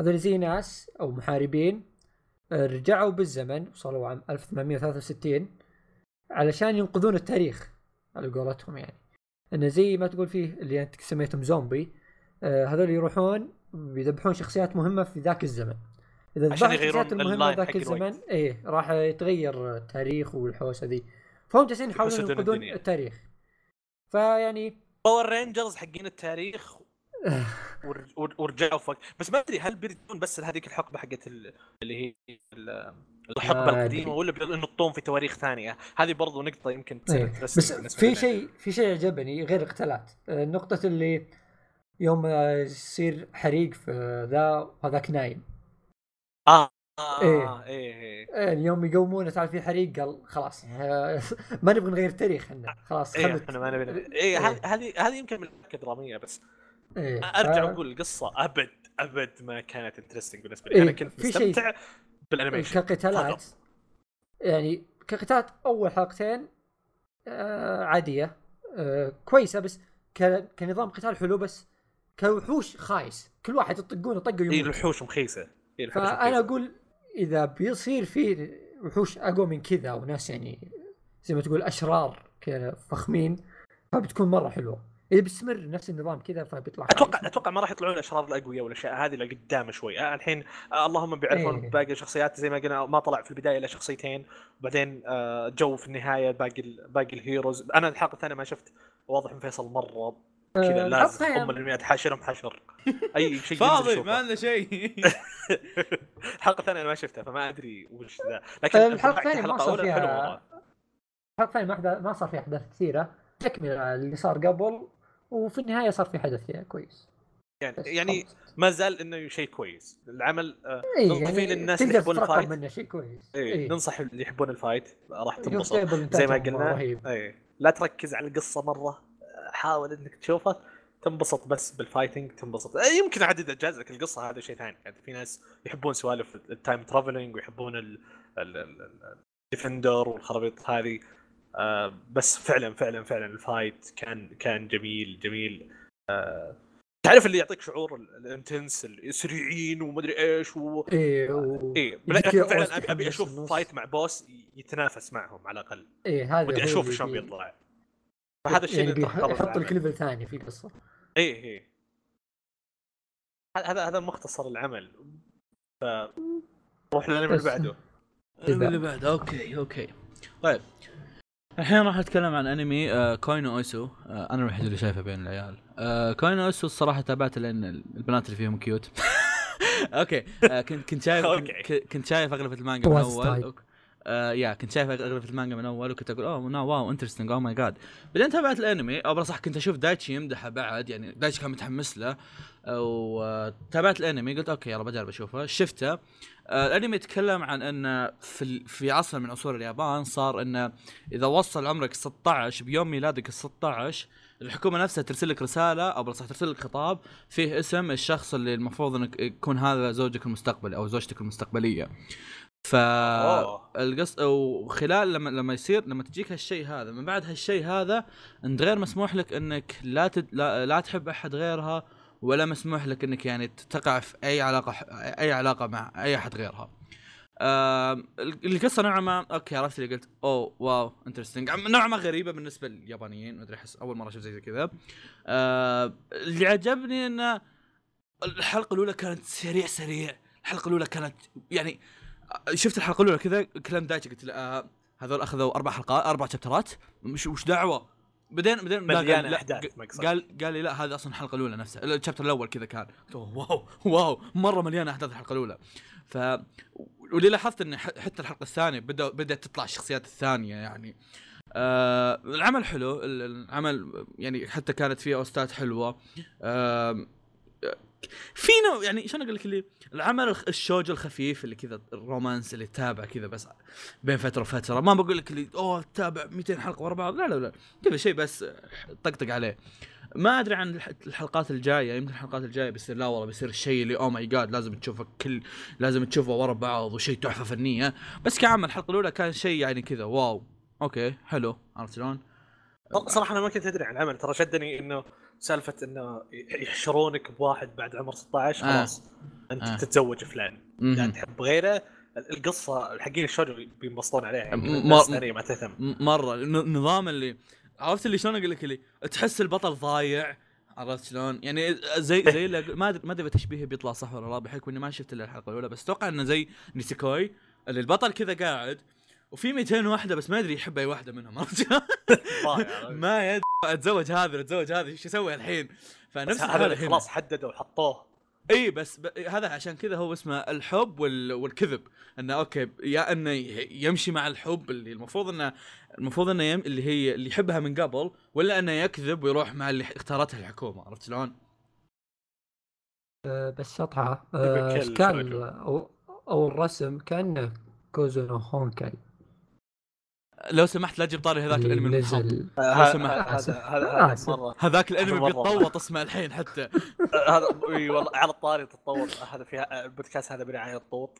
هذول زي ناس أو محاربين رجعوا بالزمن وصلوا عام 1863 علشان ينقذون التاريخ على قولتهم يعني. انه زي ما تقول فيه اللي أنت سميتهم زومبي آه هذول يروحون بيذبحون شخصيات مهمة في ذاك الزمن. إذا ذبحوا الشخصيات المهمه ذاك الزمن إيه راح يتغير التاريخ والحوسة ذي. فهم جالسين يحاولون ينقذون التاريخ. فيعني Power Rangers حقين التاريخ (laughs) ورجعوا فوق. بس ما أدري هل بيردون بس هذيك الحقبة حقت اللي هي الحقبة القديمة ولا بينطون في تواريخ ثانية؟ هذه برضو نقطة يمكن تصير إيه. بس في شيء في شيء عجبني غير القتالات النقطه آه، اللي يوم يصير حريق في ذا هذاك نايم. آه إيه. إيه, إيه. اليوم يقومون تعرف في حريق قال خلاص (laughs) ما نبغى نغير التاريخ إحنا خلاص إيه إحنا ما نبي إيه. هذه هذه يمكن من الدرامية بس. إيه. أرجع ف... أقول القصة أبد أبد ما كانت interesting بالنسبة لي. أنا إيه، كنت في شيء- مستمتع بال animation. كقتالات يعني كقتالات أول حلقتين آه عادية آه كويسة بس. كنظام قتال حلو بس كوحوش خايس. كل واحد يطقونه طقه يموت الوحوش مخيسة. إيه الوحوش فأنا. أقول إذا بيصير في وحوش أقوى من كذا وناس يعني زي ما تقول أشرار كذا فخمين فبتكون مرة حلوة. إذا بيستمر نفس النظام كذا فبيطلع أتوقع خايس. أتوقع ما راح يطلعون الاشرار الأقوياء والاشياء هذه اللي قدام شوي. آه الحين آه اللهم بيعرفون إيه. باقي الشخصيات زي ما قلنا ما طلع في البداية إلا شخصيتين. وبعدين آه جو في النهاية باقي باقي ال heroes. أنا الحلقة الثانية ما شفت. واضح من فيصل مرة كذا آه، لازم ام الانميات حاشرهم حشر أي شيء فاضي. ما عندنا شيء. (laughs) الحلقة الثانية أنا ما شفتها فما أدري وش ذا. لكن الحلقة الثانية ما الحلقة صار فيها. الحلقة الثانية ما صار في أحداث كثيرة. تكملة اللي صار قبل وفي النهاية صار في حدث فيها كويس. يعني يعني. ما زال إنه شيء كويس. العمل آه، إيه ننصح فيه للناس اللي يحبون ال fight منه شيء كويس. إيه. ننصح اللي يحبون ال fight راح تنبسط. زي ما قلنا اي لا تركز على القصة مرة. حاول إنك تشوفها تنبسط بس بال fighting تنبسط. يمكن عاد جازت لك القصة هذا شيء ثاني. يعني في ناس يحبون سوالف ال time traveling ويحبون ال- ال- ال- ال defender والخرابيط هذه. آه بس فعلا فعلا فعلا ال fight كان كان جميل جميل. آه تعرف اللي يعطيك شعور ال- ال intense السريعين ومدري إيش و... إيه و... إيه. فعلا أبي أشوف. fight مع boss يتنافس معهم على الأقل. إيه هذا ودي أشوف شلون بي- بيطلع. فهذا الشيء يعني يحط لك. level ثاني في القصة إيه إيه. هذا هذا مختصر العمل. ف نروح للأنمي اللي. بعده. اللي بعده. okay okay. طيب. الحين راح أتكلم عن أنمي آه كوي تو أوسو. آه أنا الوحيد اللي شايفه بين العيال. آه كوي تو أوسو الصراحة تابعته لأن البنات اللي فيهم cute (laughs) okay. آه كنت كنت شايف. (laughs) كنت- شايف اغلفه المانجا من اول آه يا كنت شايف اغلفه المانجا من أول وكنت أقول oh no wow interesting oh my god بعدين تابعت الأنمي أو صح كنت أشوف دايتشي يمدحه بعد يعني دايتشي كان متحمس له وتابعت الأنمي قلت okay يلا بجرب أشوفه. شفته. آه، الأنمي يتكلم عن إن في في عصر من عصور اليابان صار انه إذا وصل عمرك 16 بيوم ميلادك ال 16 الحكومة نفسها ترسل لك رسالة أو صح ترسل لك خطاب فيه اسم الشخص اللي المفروض إنك يكون هذا زوجك المستقبلي أو زوجتك المستقبلية. ف oh. القص وخلال لما لما يصير لما تجيك هالشيء هذا من بعد هالشيء هذا انت غير مسموح لك إنك لا تد... لا, لا تحب أحد غيرها ولا مسموح لك إنك يعني تقع في أي علاقة أي علاقة مع أي أحد غيرها. آه القصة نوعا ما okay عرفت اللي قلت oh wow interesting نوعا ما غريبة بالنسبة لليابانيين ما أدري أحس أول مرة أشوف زي كذا. آه اللي عجبني إنه الحلقة الأولى كانت سريع سريع، الحلقة الأولى كانت يعني شفت الحلقة الأولى كذا كلام دايتشي قلت له آه هذول أخذوا أربع حلقات أربع شابترات مش وش دعوة؟ بعدين بعدين قال أحداث مقصد قال قال لي لا هذا أصلا الحلقة الأولى نفسها الشابتر الأول كذا كان. واو واو مرة مليانة أحداث الحلقة الأولى. ف واللي لاحظت إن حتى الحلقة الثانية بدا بدأت تطلع الشخصيات الثانية يعني. آه العمل حلو ال- العمل يعني حتى كانت فيه OST ات حلوة. آه في نوع يعني شلون أقول لك اللي العمل الشوجو الخفيف اللي كذا ال romance اللي تتابع كذا بس بين فترة وفترة. ما بقول لك اللي oh تتابع 200 حلقة ورا بعض. لا لا لا. كذا شيء بس طقطق عليه. ما أدري عن الح- الحلقات الجاية. يمكن الحلقات الجاية بيصير لا والله بيصير الشيء اللي oh my god لازم تشوفه كل لازم تشوفه ورا بعض وشيء تحفة فنية. بس كعمل الحلقة الأولى كان شيء يعني كذا wow okay حلو عرفت شلون؟ صراحة أنا ما كنت أدري عن العمل. ترى شدني إنه سالفة إنه يحشرونك بواحد بعد عمر 16 آه. خلاص أنت آه. تتزوج فلان مهم. لا تحب غيره القصة حقين الشوجو بينبسطون عليها يعني ما- تهتم مرة ن- نظام اللي عرفت اللي شلون أقول لك اللي تحس البطل ضايع عرفت شلون؟ يعني زي زي ما ادري ما أدري تشبيه بيطلع صح ولا لا بحكم إني ما شفت إلا الحلقة الأولى بس أتوقع إنه زي نيسيكوي اللي البطل كذا قاعد وفي 200 واحدة بس ما أدري يحب أي واحدة منهم عرفت شلون؟ ضايع (laughs) ما يد أتزوج هذا أتزوج هذا إيش أسوي الحين؟ فنفس هذا. خلاص حددوا وحطوه إي بس ب... هذا عشان كذا هو اسمه الحب وال... والكذب إنه okay يا إنه ي- يمشي مع الحب اللي المفروض انه المفروض إنه يم... اللي هي اللي يحبها من قبل ولا إنه يكذب ويروح مع اللي اختارتها الحكومة عرفت شلون؟ آه، بس شطحه اشكال شوجو. أو أو الرسم كأنه كوزونو هونكاي لو سمحت لا تجيب طاري هذاك الانمي نزل. هذا سمحت. هذا هذا آه، هذا مرة. هذاك الانمي. بيتطوط اسمه الحين حتى. (laughs) هذا إي والله على الطاري تتطور. هذا فيها البودكاست هذا برعايه طوط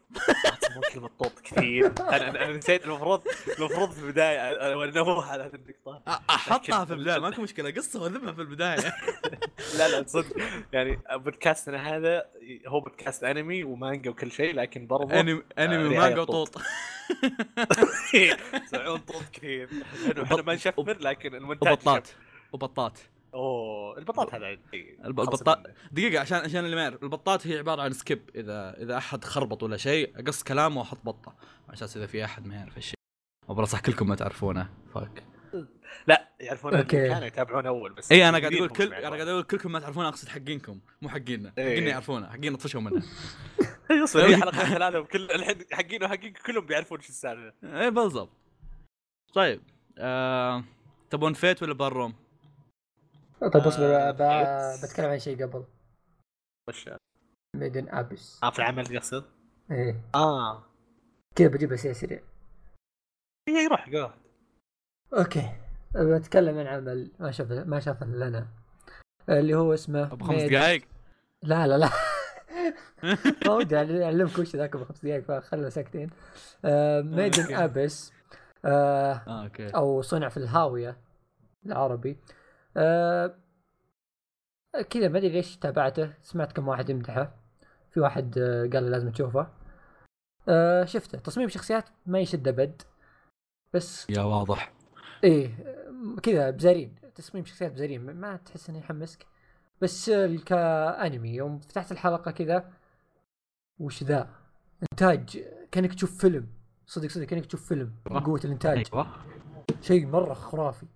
تسمون كلمه طوط كثير. أنا نسيت المفروض المفروض في البداية انوه على هذه النقطه أحطها في البداية ماكو مشكلة. قصة وذبها في البداية. (laughs) لا لا صدق. يعني بودكاستنا هذا هو بودكاست أنمي ومانجا وكل شيء لكن برضه انمي أنمي رعاية ومانجا طوط. وطوط. (laughs) (laughs) يسمعون طوط كثير. لأنه إحنا ما نشفر لكن المونتاج وبطات. وبطات oh البطاط هذا البطاط. منه. دقيقة عشان عشان اللي ما يعرف. البطات هي عبارة عن skip. إذا إذا أحد خربط ولا شيء أقص كلامه وأحط بطة. على أساس إذا في أحد ما يعرف الشيء. وبنصح كلكم ما تعرفونه. fuck. لا يعرفون. كانوا يتابعون أول بس إي أنا قاعد أقول كل. أنا قاعد أقول كلكم ما تعرفون أقصد حقينكم مو حقينا. حقينا يعرفونه حقينا طفشوا منها (laughs) هي حلقة ثلاثة وكل الحين حقين وحقين كلهم بيعرفون شو السالفة إي بالضبط طيب آه... تبون فيت ولا باروم؟ طيب اصبر آه،. بتكلم عن شيء قبل وش ميدن أبس آه في العمل تقصد؟ إيه آه كذا بجيبها سريع سريع يروح قاعد أوكي. بتكلم عن عمل ما شاف ما شاف الا أنا اللي هو اسمه ابو خمس ميد- دقائق لا لا لا. (laughs) ما ودي أعلمك وش ذاك أبو خمس دقائق فخلنا ساكتين. ميدن أوكي. ابس آه أوكي. أو صنع في الهاوية العربي. آه كذا ما أدري ليش تابعته. سمعت كم واحد يمدحه. في واحد آه قال لي لازم تشوفه. آه شفته. تصميم شخصيات ما يشد أبد. بس يا واضح. إيه كذا بزارين تصميم شخصيات بزارين ما- تحس إنه يحمسك. بس كانمي يوم فتحت الحلقة كذا وش ذا؟ إنتاج كأنك تشوف فيلم. صدق صدق كأنك تشوف فيلم من قوه الإنتاج. أيوه. شيء مرة خرافي.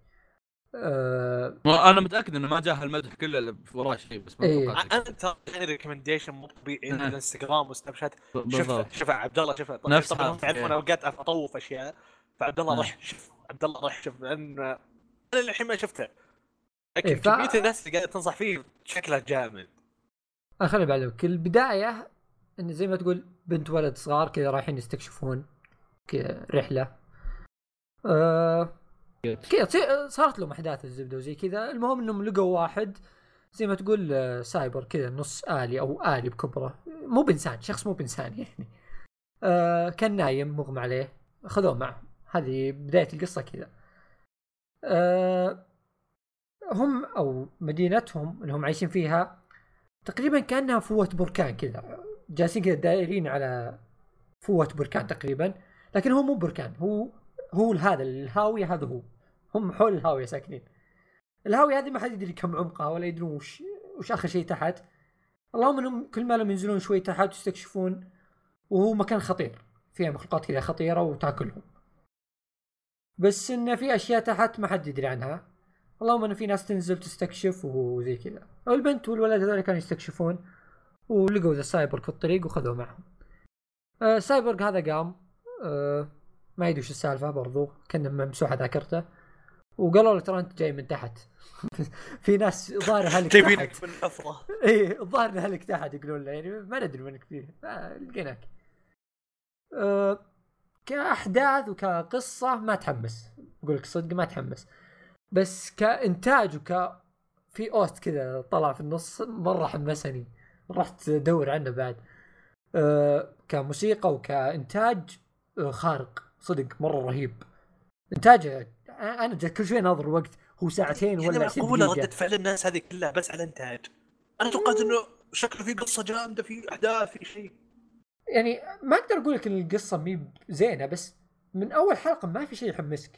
آه أنا متأكد إنه ما جاه المدح كله إلا وراه شيء بس ما إيه. أنا ترى يعني ريكومنديشن مو طبيعي عندي نعم. الإنستغرام وسناب شات. شوف شوف عبد الله شوف طبعا نفس طبعا. يعرفون إيه. اوقات اطوف أشياء فعبد الله نعم. رح شوف عبد الله رح شوف لأن أنا للحين ما شفته. لكن إيه، ف- كمية الناس اللي قاعدة تنصح فيه شكله جامد. أنا خليني بعلمك البدايه انه زي ما تقول بنت ولد صغار كذا رايحين يستكشفون رحلة. آه كذا صارت لهم أحداث الزبدة وزي كذا. المهم إنهم لقوا واحد زي ما تقول آه، سايبر كذا نص آلي أو آلي بكبرة. مو بإنسان شخص مو بإنسان يعني. آه كان نايم مغمى عليه. اخذوه معهم هذه بداية القصة كذا. آه هم أو مدينتهم اللي هم عايشين فيها تقريبا كأنها فوة بركان كذا. جالسين كذا دايرين على فوة بركان تقريبا لكن هو مو بركان هو هو هذا الهاوية هذا هو. هم حول الهاوية ساكنين. الهاوية هذه ما حد يدري كم عمقها ولا يدرون وش وش آخر شيء تحت. اللهم إنهم كل ما لهم ينزلون شوي تحت يستكشفون وهو مكان خطير. فيها مخلوقات كذا خطيرة وتأكلهم. بس انه في أشياء تحت ما حد يدري عنها. اللهم انه في ناس تنزل تستكشف وزي كذا. البنت والولد هذول كانوا يستكشفون ولقوا ذا سايبورغ في الطريق وخذوه معهم. آه سايبورغ هذا قام. آه ما يدري وش السالفة برضو. كان ممسوحة ذاكرته. وقالوا له ترى أنت جاي من تحت. (laughs) في ناس ظاهر هلك (laughs) جايبينك تحت. من الحفره إيه الظاهر انه هلك تحت يقولون له يعني ما ندري وينك فيه آه، لقيناك. آه كأحداث وكقصة ما تحمس. أقول لك صدق ما تحمس. بس كإنتاج وك في أوست كذا طلع في النص مرة حمسني رحت أدور عنه بعد. آه كموسيقى وكإنتاج آه خارق. صدق مرة رهيب. انتاجه أنا كل شوي ناظر الوقت هو ساعتين يعني ولا 20 معقوله دقيقة. ردة فعل الناس هذه كلها بس على إنتاج. أنا توقعت إنه شكله في قصة جامدة في أحداث في شيء. يعني ما أقدر أقول لك إن القصة مي زينة بس من أول حلقة ما في شيء يحمسك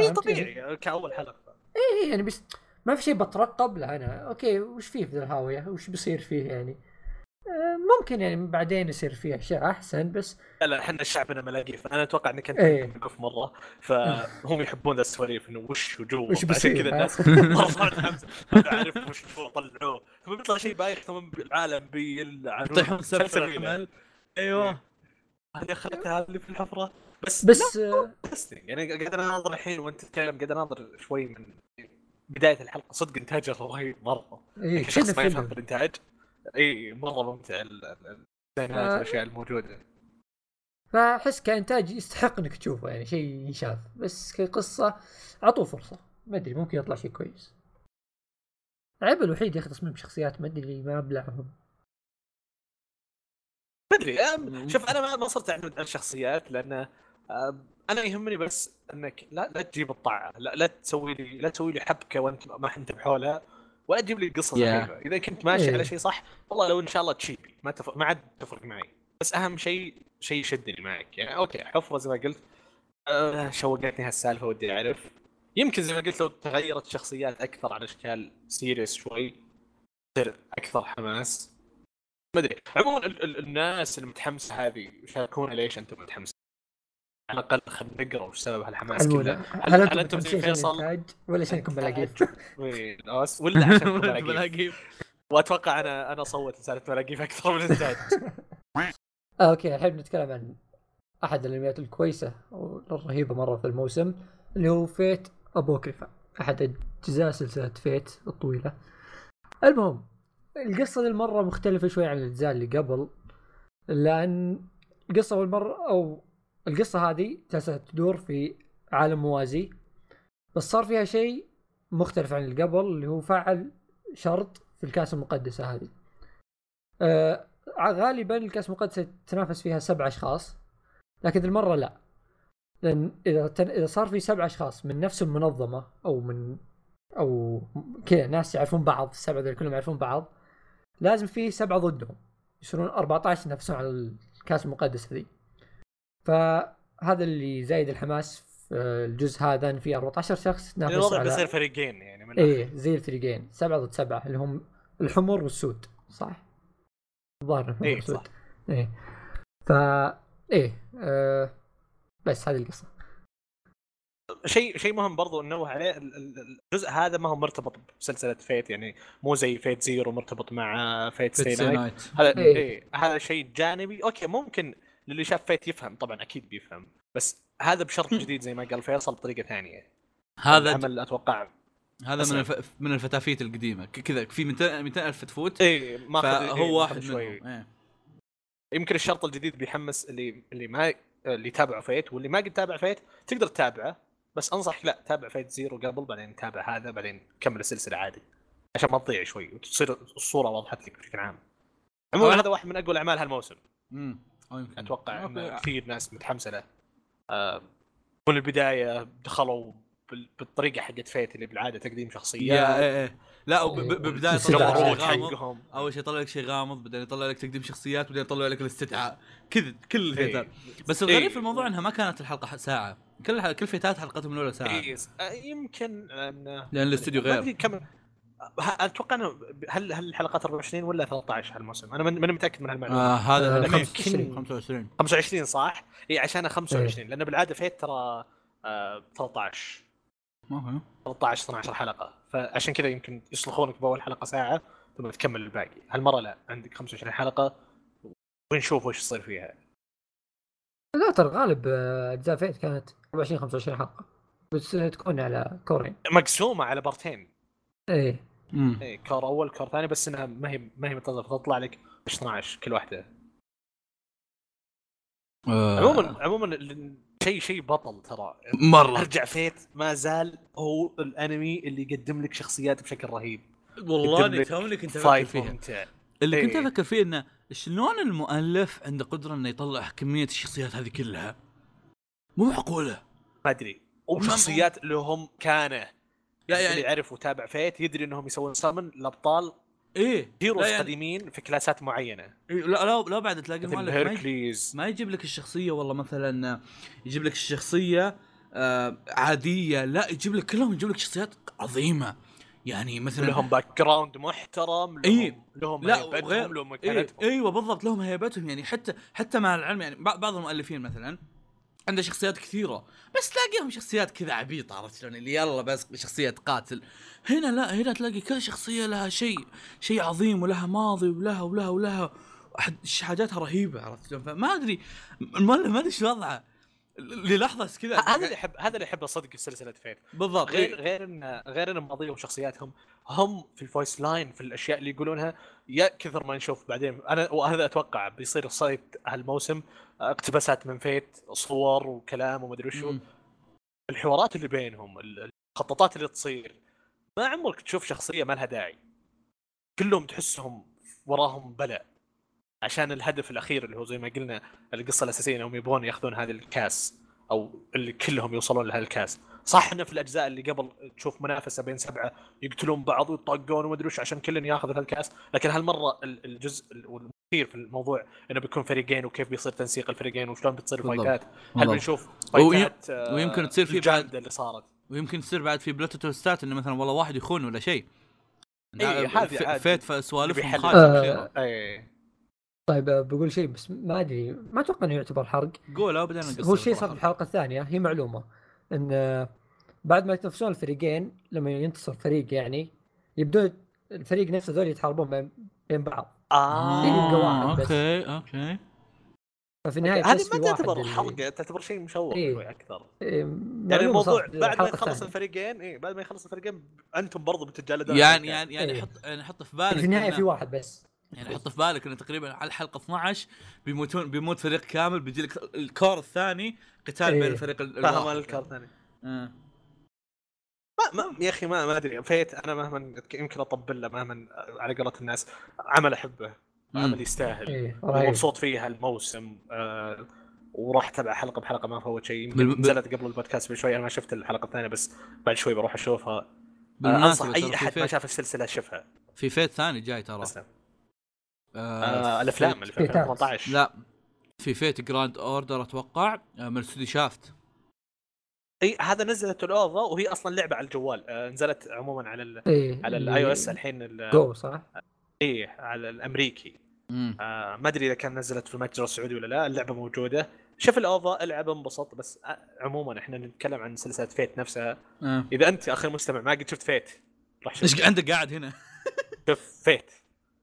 إي؟ طبيعي كأول حلقة. إي يعني بس ما في شيء بترقب له أنا أوكي وش فيه في ذا الهاوية؟ وش بيصير فيه يعني؟ آه، ممكن يعني بعدين يصير فيه أشياء أحسن بس لا لا إحنا شعبنا ملاقيه فانا أتوقع إنك أنت. مقف مرة. فهم يحبون ذا السواليف إنه وش وجوه؟ وش عشان بيصير، كذا؟ الناس (laughs) مرة اعرف وش طلعوه. ثم بيطلع شيء بايخ ثم العالم بيلعنون يطيحون سلسله سلسلة. العمل أيوه. هذه اخذتها اللي في الحفرة. بس بس آه،. يعني قاعد أناظر الحين وأنت تتكلم قاعد أناظر شوي من بداية الحلقة. صدق انتاجه رهيب مرة. كنا كشخص ما يفهم الانتاج اي مرة ممتع ال- ال- الديزاينات آه. والأشياء الموجودة. فأحس كإنتاج يستحق إنك تشوفه يعني شيء ينشاف. بس كقصة أعطوه فرصة. ما أدري ممكن يطلع شيء كويس. العيب الوحيد يا أخي تصميم شخصيات ما أدري ما أبلعهم. أدري. شوف أنا ما- صرت أعتمد على الشخصيات لأن أنا يهمني بس إنك لا لا تجيب الطاعة لا لا تسوي لي لا تسوي لي حبكة وأنت ما انت بحولها ولا تجيب لي قصة Yeah. غريبه إذا كنت ماشي إيه. على شيء صح والله لو إن شاء الله تشيبي ما تفرق ما عاد تفرق معي. بس أهم شيء شيء يشدني معك. يعني أوكي حفظه زي ما قلت. آه شوقتني هالسالفة ودي أعرف. يمكن زي ما قلت لو تغيرت الشخصيات أكثر على إشكال سيريس شوي تصير أكثر حماس. ما أدري. عموما ال- ال- الناس المتحمسة هذه شاركونا ليش أنتم متحمسين؟ على الأقل خلينا نقرأ وش سبب هالحماس كله. هل هل أنتم فيصل؟ ولا عشانكم أوس؟ ولا عشان ملاقيف ملاقيف (laughs) (laughs) وأتوقع أنا أنا صوت لسالفه ملاقيف أكثر من الانتاج (laughs) آه، أوكي. الحين بنتكلم عن أحد الأنميات الكويسة والرهيبة مرة في الموسم اللي هو Fate أبوكريفا. أحد أجزاء سلسلة فيت الطويلة. المهم القصة دي المره مختلفة شوي عن الأجزاء اللي قبل لأن القصة والمرة أو القصة هذه جالسة تدور في عالم موازي بس صار فيها شيء مختلف عن اللي قبل اللي هو فعل شرط في الكأس المقدسة هذه. آه غالبا الكأس المقدسة تنافس فيها سبع أشخاص لكن ذي المرة لا. لأن إذا تن... إذا صار في سبع أشخاص من نفس المنظمة أو من أو كذا ناس يعرفون بعض السبعه كلهم يعرفون بعض لازم في سبعة ضدهم. يصيرون 14 ينافسون على الكاس المقدس ذي فهذا اللي زايد الحماس في الجزء هذا إن في 14 شخص ينافس الوضع على بيصير فريقين يعني من إيه زي الفريقين. سبعة ضد سبعة اللي هم الحمر والسود صح؟ الظاهر الحمر إيه، والسود. صح. إيه. فا إيه آه بس هذه القصة. شيء شيء مهم برضو ننوه عليه ال- ال- الجزء هذا ما هو مرتبط بسلسلة فيت يعني مو زي فيت زيرو مرتبط مع فيت ستي نايت هذا إيه. إيه. هذا شيء جانبي أوكي ممكن للي شاف فيت يفهم طبعا أكيد بيفهم بس هذا بشرط جديد زي ما قال فيصل بطريقة ثانية هذا العمل أتوقع هذا من. الف... من الفتافيت القديمة ك- كذا في 200 200 ألف فتفوت اي ماخذ إيه، فهو واحد منهم إيه. يمكن الشرط الجديد بيحمس اللي اللي ما اللي تابعوا Fate واللي ما قد تابع Fate تقدر تتابعه بس انصح لا تابع Fate Zero قبل بعدين تابع هذا بعدين كمل السلسلة عادي. عشان ما تضيع شوي وتصير الصورة وضحت لك بشكل عام. عموما هذا واحد من أقوى الأعمال هالموسم. امم أتوقع إن. كثير ناس متحمسة له. آه، من البداية دخلوا بالطريقة حقت Fate اللي بالعادة تقديم يا شخصيات إيه إيه. لا ببداية سلسلة طلع لك شيء غامض. حقهم. أول شيء يطلع لك شيء غامض بعدين يطلع لك تقديم شخصيات بعدين يطلع لك الاستدعاء. كذا كل الفيتات بس الغريب إيه. في الموضوع إنها ما كانت الحلقة ساعة. كل كل فيتات حلقتهم الأولى ساعة. إيه، آه، يمكن لأن الاستوديو غير. كم أتوقع إنه هل هل الحلقات 24 ولا 13 هالموسم؟ أنا من- ماني متأكد من هالمعلومه آه هذا آه، لكن 25. 25 25 صح؟ اي عشان إيه. 25 لأن بالعادة فيت ترى آه 13 أوكي. 13 12 حلقة. فعشان كذا يمكن يصلخونك بأول حلقة ساعة ثم تكمل الباقي. هالمرة لا عندك 25 حلقة ونشوف وش يصير فيها. لا ترى غالب آه، أجزاء Fate كانت 24 25 حلقة. بس تكون على كورين مقسومة على بارتين. إيه. امم اي cour أول cour ثاني بس إنها ما هي ما هي متوظفه تطلع لك 12 كل واحدة. آه. عموما عموما شيء شيء بطل ترى. مرة. أرجع Fate ما زال هو الأنمي اللي يقدم لك شخصيات بشكل رهيب. والله اني لك توني كنت أفكر ممتع اللي كنت إيه. أفكر فيه إنه شلون المؤلف عنده قدرة إنه يطلع كمية الشخصيات هذه كلها؟ مو معقولة. ما أدري. وشخصيات اللي هم كانه لا اللي يعني يعرف وتابع Fate يدري إنهم يسوون سمن الابطال إيه. heroes يعني قديمين في كلاسات معينة. إيه، لا لا لا بعد تلاقي المؤلف ما يجي- Hercules. ما يجيب لك الشخصية والله مثلا يجيب لك الشخصية آه عادية لا يجيب لك كلهم يجيب لك شخصيات عظيمة. يعني مثلا لهم background محترم لهم إيه. لهم لا هيبتهم، وغير لهم إيه مكانتهم. إيوه بالضبط لهم هيبتهم. يعني حتى حتى مع العلم يعني بع- بعض المؤلفين مثلا عنده شخصيات كثيرة بس تلاقيهم شخصيات كذا عبيطة عرفت شلون؟ اللي يلا بس شخصية قاتل. هنا لا هنا تلاقي كل شخصية لها شيء شيء عظيم ولها ماضي ولها ولها ولها حاجاتها رهيبة عرفت شلون؟ فما أدري ما أدري إيش وضعه. للحظة كذا هذا اللي احب هذا اللي احبه صدق في سلسلة Fate بالضبط. غير غير إن غير إن ماضيهم وشخصياتهم هم في ال voice line في الأشياء اللي يقولونها يا كثر ما نشوف بعدين. أنا وهذا أتوقع بيصير صيد هالموسم اقتباسات من Fate صور وكلام ومدري وشو. مم. الحوارات اللي بينهم الخططات اللي تصير ما عمرك تشوف شخصية ما لها داعي. كلهم تحسهم وراهم بلاء. عشان الهدف الأخير اللي هو زي ما قلنا القصة الأساسية إنهم يبغون يأخذون هذا الكاس أو اللي كلهم يوصلون لهذا الكاس صح إنه في الأجزاء اللي قبل تشوف منافسة بين سبعة يقتلون بعض ويطقون ومدري وش عشان كل يأخذ هالكاس لكن هالمرة ال- الجزء والمثير في الموضوع إنه بيكون فريقين وكيف بيصير تنسيق الفريقين وشلون بتصير. الفايتات هل. بنشوف فايتات آه، ويمكن تصير في بعد- اللي صارت ويمكن تصير بعد في بلوتو توستات إنه مثلا والله واحد يخون ولا شيء إيه، هذه ف- عادي. فيت فسوالفهم بيحل. خالصه آه. كثيرة. اي طيب آه، بقول شيء بس ما أدري ما أتوقع إنه يعتبر حرق قول نقصر هو شيء صار في. الحلقة الثانية هي معلومة إن آه، بعد ما يتنافسون الفريقين لما ينتصر فريق يعني يبدون الفريق نفسه ذول يتحاربون بين بين بعض آه يبقى واحد بس. أوكي أوكي ففي النهاية هذه ما تعتبر اللي- حلقه تعتبر شيء مشوق إيه. شوي أكثر إيه، يعني الموضوع بعد ما يخلص الثانية. الفريقين اي بعد ما يخلص الفريقين أنتم برضو بتتجلدون يعني يعني يعني إيه. حط يعني حط في بالك في النهاية في واحد بس يعني حط في بالك إنه تقريبا على الحلقة 12 بيموتون بيموت فريق كامل بيجي لك الكور الثاني قتال إيه. بين الفريق ال- فاهم الواحد. الكار ثاني آه. ما, ما يا أخي ما ما أدري فيت أنا مهما يمكن أطبل له مهما على قولة الناس. عمل أحبه. عمل يستاهل. رهيب. مبسوط فيه هالموسم آه وراح أتابع حلقة بحلقة ما فوت شيء. يمكن بال- نزلت قبل البودكاست بشوي أنا ما شفت الحلقة الثانية بس بعد شوي بروح أشوفها. آه بالمناسبة أنصح أي أحد ما شاف السلسلة شوفها. في فيت ثاني جاي ترى. آه آه الأفلام اللي في فيتات. 2018 لا في فيت جراند أوردر أتوقع آه، من استوديو شافت إي هذا نزلت الأوفا وهي أصلا لعبة على الجوال آه نزلت عموما على ال إيه على الاي أو اس الحين ال- جو صح؟ إي على الأمريكي. آه ما أدري إذا كان نزلت في المتجر السعودي ولا لا اللعبة موجودة شوف الأوفا العب انبسط بس آه عموما إحنا نتكلم عن سلسلة Fate نفسها آه. إذا أنت أخي المستمع ما قد شفت Fate راح إيش شوف عندك قاعد هنا؟ شوف Fate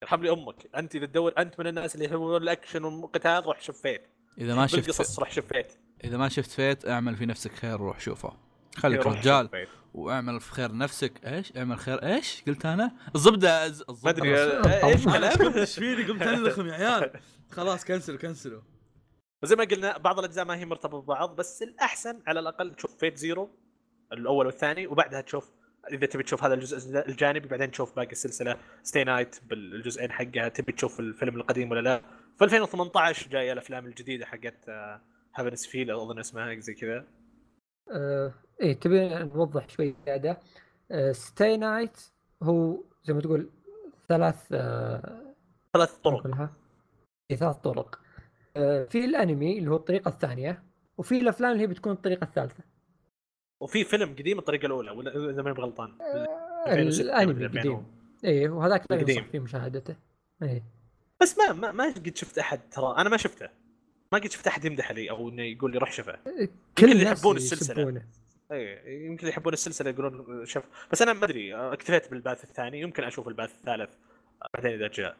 يرحم لي أمك. انت اذا تدور انت من الناس اللي يحبون الاكشن والقتال روح شوف Fate. إذا ما شفت بالقصص روح شوف Fate. إذا ما شفت Fate اعمل في نفسك خير روح شوفه. خليك رجال. واعمل في خير نفسك. إيش؟ اعمل خير. إيش قلت أنا؟ الزبده الز- ما أدري إيش أنا قمت كلام إيش فيني؟ قمت الخم يا عيال. خلاص كنسلوا كنسلوا. زي ما قلنا بعض الأجزاء ما هي مرتبطة ببعض بس الأحسن على الأقل تشوف Fate Zero الأول والثاني وبعدها تشوف إذا تبي تشوف هذا الجزء الجانبي بعدين تشوف باقي السلسلة Stay Night بالجزئين حقها تبي تشوف الفيلم القديم ولا لا. في 2018 جاية الأفلام الجديدة حقت Heaven's Feel أظن اسمها زي كذا. آه إيه تبي نوضح شوي زياده آه Stay Night هو زي ما تقول ثلاث آه ثلاث طرق. كلها في ثلاث طرق. آه في الأنمي اللي هو الطريقة الثانية وفي الأفلام اللي هي بتكون الطريقة الثالثة. وفي فيلم قديم الطريقة الأولى ولا إذا ماني بغلطان 2006 الأنمي ولا 2000 القديم إيه وهذاك لا. ينصح في مشاهدته. إيه. بس ما ما ما قد شفت أحد ترى أنا ما شفته. ما قد شفت أحد يمدح لي أو إنه يقول لي روح شوفه. كل اللي يحبون السلسلة. يسبونه. اي يمكن يحبون السلسلة يقولون شوف. بس أنا ما أدري اكتفيت بال path الثاني. يمكن أشوف ال path الثالث بعدين إذا جاء.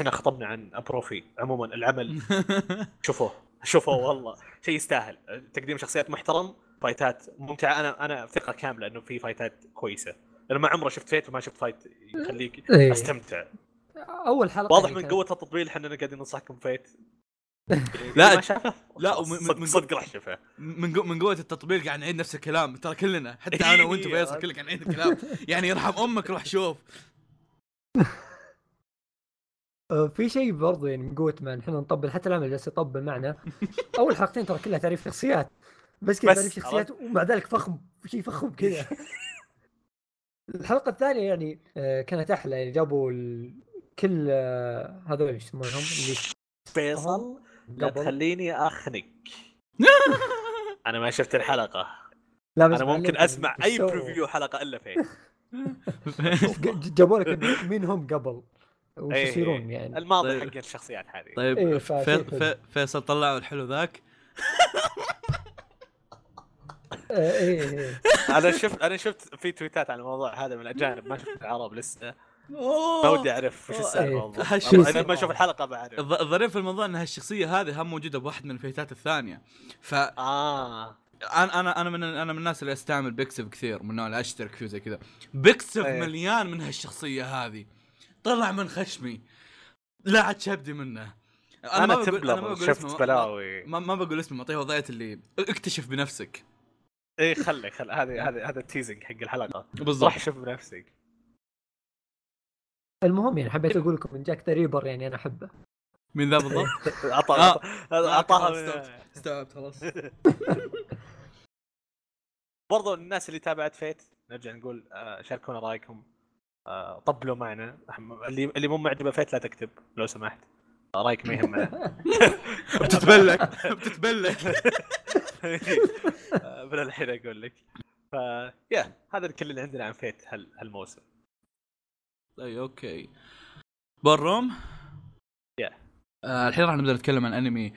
إحنا خطبنا عن Apocrypha عموما العمل. (laughs) شوفوه. شوفوه والله. شيء يستاهل. تقديم شخصيات محترم. fight ات ممتعة. أنا أنا ثقة كاملة إنه في fight ات كويسة. لأنه ما عمره شفت Fate وما شفت fight يخليك إيه. أستمتع. أول حلقة واضح من قوة التطبيل إحنا قاعدين ننصحكم فيت. (laughs) لا، ما شافه لا، خلاص، ومن- صدق من- صدق راح شوفه من من قوة التطبيل قاعد نعيد نفس الكلام. ترى كلنا حتى أنا وأنت إيه. فيصل كلنا قاعد نعيد الكلام. (laughs) يعني يرحم أمك روح شوف (laughs) آه، في شيء برضو يعني من قوة ما نحن نطبل حتى العمل جالس يطبل معنا. أول حلقتين ترى كلها تعريف شخصيات. بس كذا بس، شخصيات ومع ذلك فخم شيء فخم كذا. (laughs) الحلقة الثانية يعني آه، كانت أحلى يعني جابوا ال... كل آه، هذول إيش يسمونهم اللي فيصل لا قبل تخليني أخنق. (laughs) أنا ما شفت الحلقة. لا بس أنا ممكن معلمكم أسمع أي. بريفيو حلقة إلا فيه (laughs) ج- جابوا لك مين هم قبل؟ وش إيه، يصيرون يعني؟ الماضي طيب. حق الشخصيات هذه. طيب إيه،. فيصل طلعوا الحلو ذاك. إيه إيه. (laughs) أنا شفت أنا شفت في تويتات على الموضوع هذا من الأجانب ما شفت العرب لسه. ما ودي أعرف وش. السالفة إيه. أنا. ما أشوف الحلقة بعرف الظ- الظريف في الموضوع إن هالشخصيه هذه هم موجودة بواحد من ال Fate ات الثانية. ف آه. أنا أنا أنا من أنا من الناس اللي أستعمل Pixiv كثير من النوع اللي أشترك فيه زي كذا. Pixiv أيه. مليان من هالشخصيه هذه. طلع من خشمي. لا عاد شبدي منه. أنا, ما بقول- Tumblr ما بقول شفت اسمه، بلاوي. ما, ما بقول اسمه معطيه وضعية اللي اكتشف بنفسك. إيه خلي خلي. هذا هذا هذا ال teasing حق الحلقة. بالضبط. راح شوف بنفسك. المهم يعني حبيت أقول لكم من Jack the Ripper يعني أنا أحبه. من ذا بالضبط؟ (laughs) عطاها آه. عطاها خلاص، من- استوعبت خلاص. (laughs) برضو الناس اللي تابعت Fate نرجع نقول آه، شاركونا رأيكم. آه، طبلوا معنا. اللي اللي مو معجبة Fate لا تكتب لو سمحت. آه، رايك ما يهمنا (laughs) بتتبلك بتتبلك. آه، (laughs) من الحين أقول لك. ف يا هذا كل اللي عندنا عن Fate هال- هالموسم. طيب okay. Ballroom Yeah. آه الحين راح نبدأ نتكلم عن أنمي.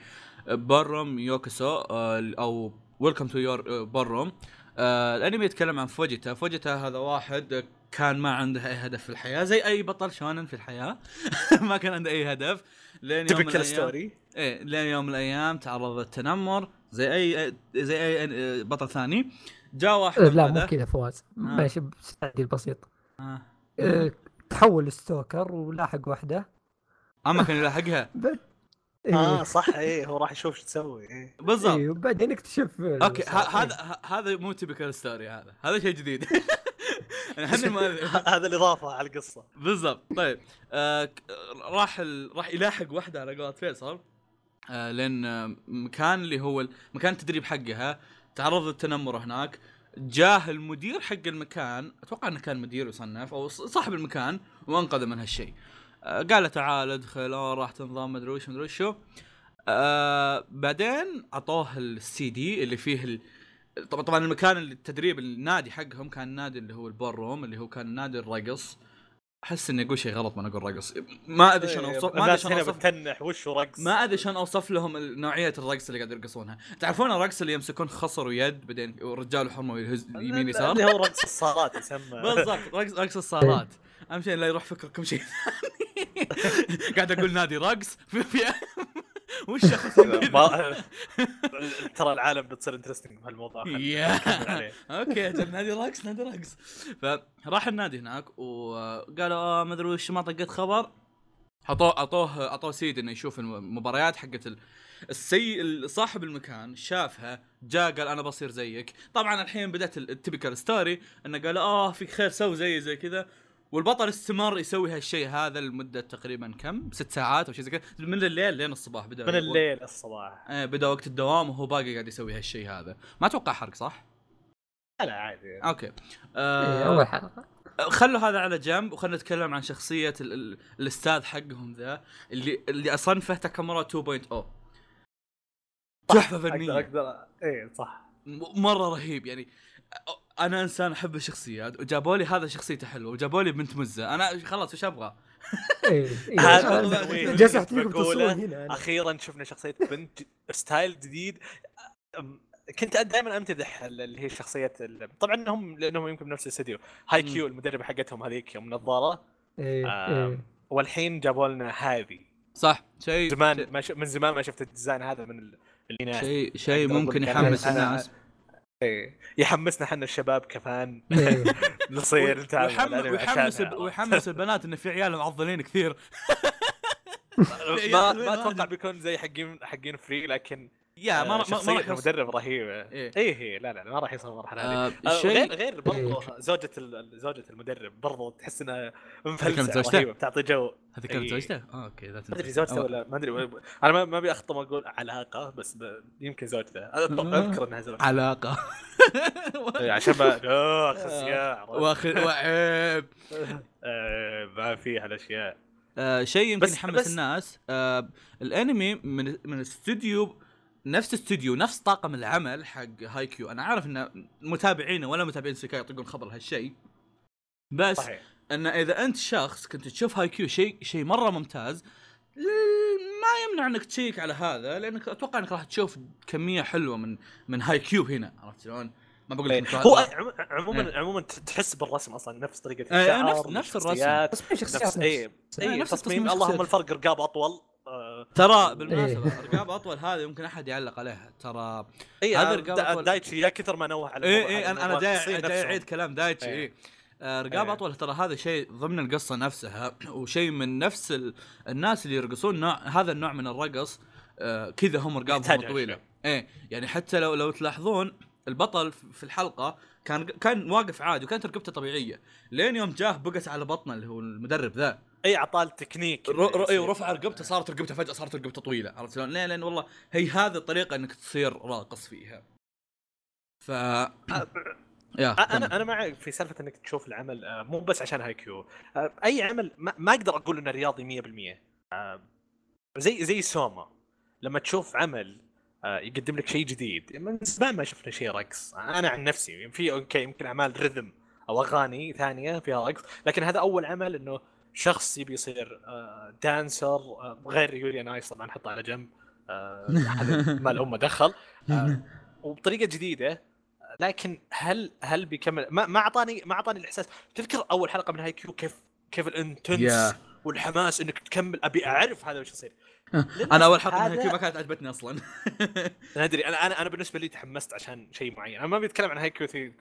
Ballroom e Youkoso آه أو Welcome to your Ballroom آه الانمي يتكلم عن فوجيتا. فوجيتا هذا واحد كان ما عنده أي هدف في الحياة زي أي بطل shounen في الحياة. (laughs) ما كان عنده أي هدف. لين يوم من story إيه لين يوم من الأيام تعرض للتنمر زي اي زي أي بطل ثاني. جاء واحد لا مو. كذا فواز. ماشي بتعديل بسيط آه. أه، تحول stalker ولاحق واحدة أما كان يلاحقها. (laughs) آه إيه. صح إيه هو راح يشوف شو تسوي إيه. بالضبط. إيه، وبعدين اكتشف okay ه- صار- هذا هذا مو typical story هذا. هذا شيء جديد. (laughs) إحنا ما (laughs) هذا الإضافة على القصة. بالضبط. طيب آه راح ال... راح يلاحق واحدة على قولة فيصل آه لأن آه، مكان اللي هو مكان التدريب حقها تعرض للتنمر هناك. جاه المدير حق المكان أتوقع إنه كان مدير يصنف أو صاحب المكان وأنقذه من هالشيء. آه قال له تعال ادخل أوه راح تنضم مدري وش مدري وشو. آه بعدين أعطوه السي دي اللي فيه ال... طبعا طبعا المكان التدريب النادي حقهم كان نادي اللي هو البروم اللي هو كان نادي الرقص. أحس إني أقول شيء غلط وأنا أقول رقص. ما أدري شلون اوصف ما أدري شلون اوصف بتتنح وش رقص؟ ما أدري شلون أوصف لهم نوعية الرقص اللي قاعد يرقصونها. تعرفون الرقص اللي يمسكون خصر ويد بعدين ورجال وحرمه يهز يمين يسار؟ اللي هو رقص الصالات يسمى. (laughs) بالضبط رقص رقص الصالات. (laughs) أهم شيء لا يروح فكركم شيء ثاني. (laughs) قاعد أقول نادي رقص. (laughs) في في وش (laughs) ترى العالم بتصير interesting بهالموضوع. okay أجل نادي رقص نادي رقص. فراح النادي هناك وقالوا آه ما أدري وش ما طقت خبر. اعطوه اعطوه أعطوه سيد إنه يشوف المباريات حقت ال- السي صاحب المكان شافها جاء قال أنا بصير زيك. طبعا الحين بدأت ال typical story إنه قال آه فيك خير سوي زي زي كذا. والبطل استمر يسوي هالشيء هذا لمدة تقريبا كم؟ ست ساعات أو شيء زي كذا. من الليل لين الصباح بدأ من الليل الصباح. إيه بدأ وقت الدوام وهو باقي قاعد يسوي هالشيء هذا. ما أتوقع حرق صح؟ لا عادي. okay. إيه، آه أول حلقة. خلوا هذا على جنب وخلنا نتكلم عن شخصية ال ال الأستاذ حقهم ذا اللي اللي أصنفه تاكامورا 2.0 تحفة أقدر فنية. أقدر إيه صح. مرة رهيب يعني. أنا إنسان أحب الشخصيات وجابوا لي هذا شخصيته حلوة وجابوا لي بنت مزة. أنا خلاص وش أبغى؟ إيه، إيه. (laughs) هذا بقوله. تصوير هنا. أخيرا شفنا شخصية بنت style جديد. كنت دائما أمتدح ال- اللي هي شخصية ال- طبعا هم لأنهم يمكن بنفس الاستديو. Haikyuu المدربة حقتهم هذيك أم نظارة. إيه، آه،. والحين جابوا لنا هذه. صح. شيء زمان ما ش... من زمان ما شفت ال design هذا من ال- الاناث شيء شيء ممكن يحمس الناس. إيه. يحمسنا إحنا الشباب ك fan إيه. (laughs) نصير نتابع ويحمس ويحمس البنات انه في عيال معضلين كثير (laughs) (laughs) ما ما أتوقع بيكون زي حقين حقين Free لكن يا ما ما- ما راح. المدرب رهيبة. إيه. إيه إيه لا لا ما راح يوصل المرحلة آه، هذه. آه، شيء- غير غير برضو زوجة ال- زوجة المدرب برضو تحس إنها زوجته؟ رهيبة بتعطي جو. هذه كانت إيه. زوجته؟ آه okay ذات ما أدري زوجته ولا ما أدري أنا ما- ما أبي اخطم أقول علاقة بس ب... يمكن زوجته. أذكر إنها زوجته. علاقة. إيه، عشان ما اخ يا واخذ وعيب. (laughs) آه، ما في هالأشياء. آه شيء يمكن يحمس الناس آه الأنمي من من استوديو نفس استوديو نفس طاقم العمل حق هاي كيو أنا عارف إن متابعينا ولا متابعين سيكاي يطقون خبر هالشيء بس صحيح إن إذا أنت شخص كنت تشوف هاي كيو شيء شيء مرة ممتاز ما يمنع إنك تشيك على هذا لأنك أتوقع إنك راح تشوف كمية حلوة من من هاي كيو هنا عرفت شلون؟ ما بقول لك إيه. هو عمو- عموما عموما تحس بالرسم أصلا نفس طريقة إيه، الشعر نفس- نفس الرسم. الشخصيات، تصميم شخصيات نفس اي نفس- نفس تصميم اللهم الشخصيات. الفرق رقاب أطول ترى بالمناسبة إيه. رقاب أطول هذا يمكن أحد يعلق عليها ترى اي هذا هذا رقاب أطول. دايتشي يا كثر ما نوه على اي اي أنا أنا جاي. أعيد كلام دايتشي إيه. اي آه، رقاب إيه. أطول ترى هذا شيء ضمن القصة نفسها وشيء من نفس ال... الناس اللي يرقصون نوع هذا النوع من الرقص آه، كذا هم رقابهم هالشيء. إيه يعني حتى لو لو تلاحظون البطل في الحلقة كان كان واقف عادي وكانت ركبته طبيعية لين يوم جاه بقت على بطنه اللي هو المدرب ذا اي اعطاه التكنيك ر- ر- اي ورفع رقبته صارت رقبته فجأة صارت رقبته طويلة عرفت شلون؟ ليه؟ لأن والله هي هذه الطريقة إنك تصير راقص فيها. ف يا. أنا أنا معك في سالفة إنك تشوف العمل آه، مو بس عشان هاي كيو آه، أي عمل ما, ما أقدر أقول إنه رياضي 100% آه، زي زي سوما لما تشوف عمل يقدم لك شيء جديد من زمان ما شفنا شيء رقص أنا عن نفسي في okay يمكن أعمال rhythm أو أغاني ثانية فيها رقص لكن هذا أول عمل إنه شخص يبي يصير آه، dancer آه، غير Yuri on Ice طبعا حطه على جنب آه، ما (laughs) له دخل (laughs) وبطريقة جديدة لكن هل هل بيكمل؟ ما ما أعطاني ما أعطاني الإحساس. تذكر أول حلقة من هاي كيو كيف كيف ال intense يا. والحماس إنك تكمل؟ أبي أعرف هذا وش يصير. (laughs) أنا أول حلقة من هذا- هيكي ما كانت عجبتني أصلا. أنا أدري أنا أنا أنا بالنسبة لي تحمست عشان شيء معين. أنا ما بيتكلم عن هاي كيو كثير.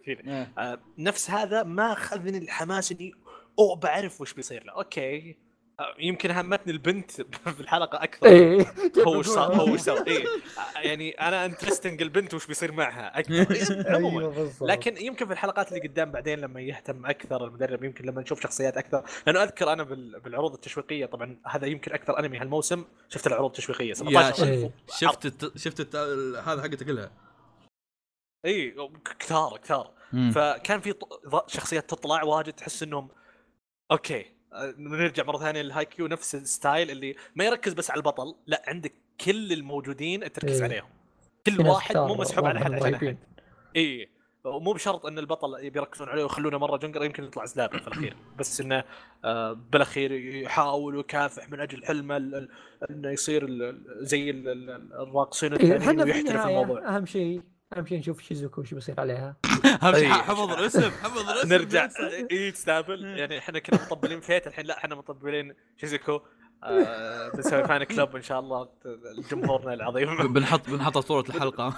آه نفس هذا ما أخذني الحماس إني أوه بعرف وش بيصير له. okay. يمكن همتني البنت (laughs) في الحلقة أكثر. إيه. هو وش صار؟ هو وش سوى إيه. يعني أنا interesting البنت وش بيصير معها. أكثر. (laughs) عموما. أيوه بالضبط. لكن يمكن في الحلقات اللي قدام بعدين لما يهتم أكثر المدرب يمكن لما نشوف شخصيات أكثر. لأنه أذكر أنا بال- بالعروض التشويقية طبعا هذا يمكن أكثر أنمي هالموسم. شفت العروض التشويقية 17 إيه. شفت الت... شفت الت... هذا حقته كلها. اي كثار كثار. فكان في ط- شخصيات تطلع واجد تحس إنهم okay. نرجع مرة ثانية للهاي كيو نفس ال style اللي ما يركز بس على البطل لا عندك كل الموجودين التركيز إيه. عليهم. كل واحد مو مسحوب على حد واضح عشان. احد اي ومو بشرط إن البطل يبي يركزون عليه ويخلونه مرة جنقر يمكن يطلع زلابة في الأخير. بس إنه آه، بالأخير يحاول ويكافح من أجل حلمه إنه يصير زي ال- ال- الراقصين إيه، الثانيين ويحترف الموضوع. أهم شيء اهم شيء نشوف شيزوكو وش بيصير عليها. (laughs) اهم شيء إيه. حفظ الاسم حفظ الاسم. نرجع. (laughs) اي تستقبل يعني إحنا كنا مطبلين فيت الحين لا إحنا مطبلين شيزوكو آه بنسوي فان كلوب إن شاء الله لجمهورنا العظيم. (laughs) بنحط بنحط صورة الحلقة.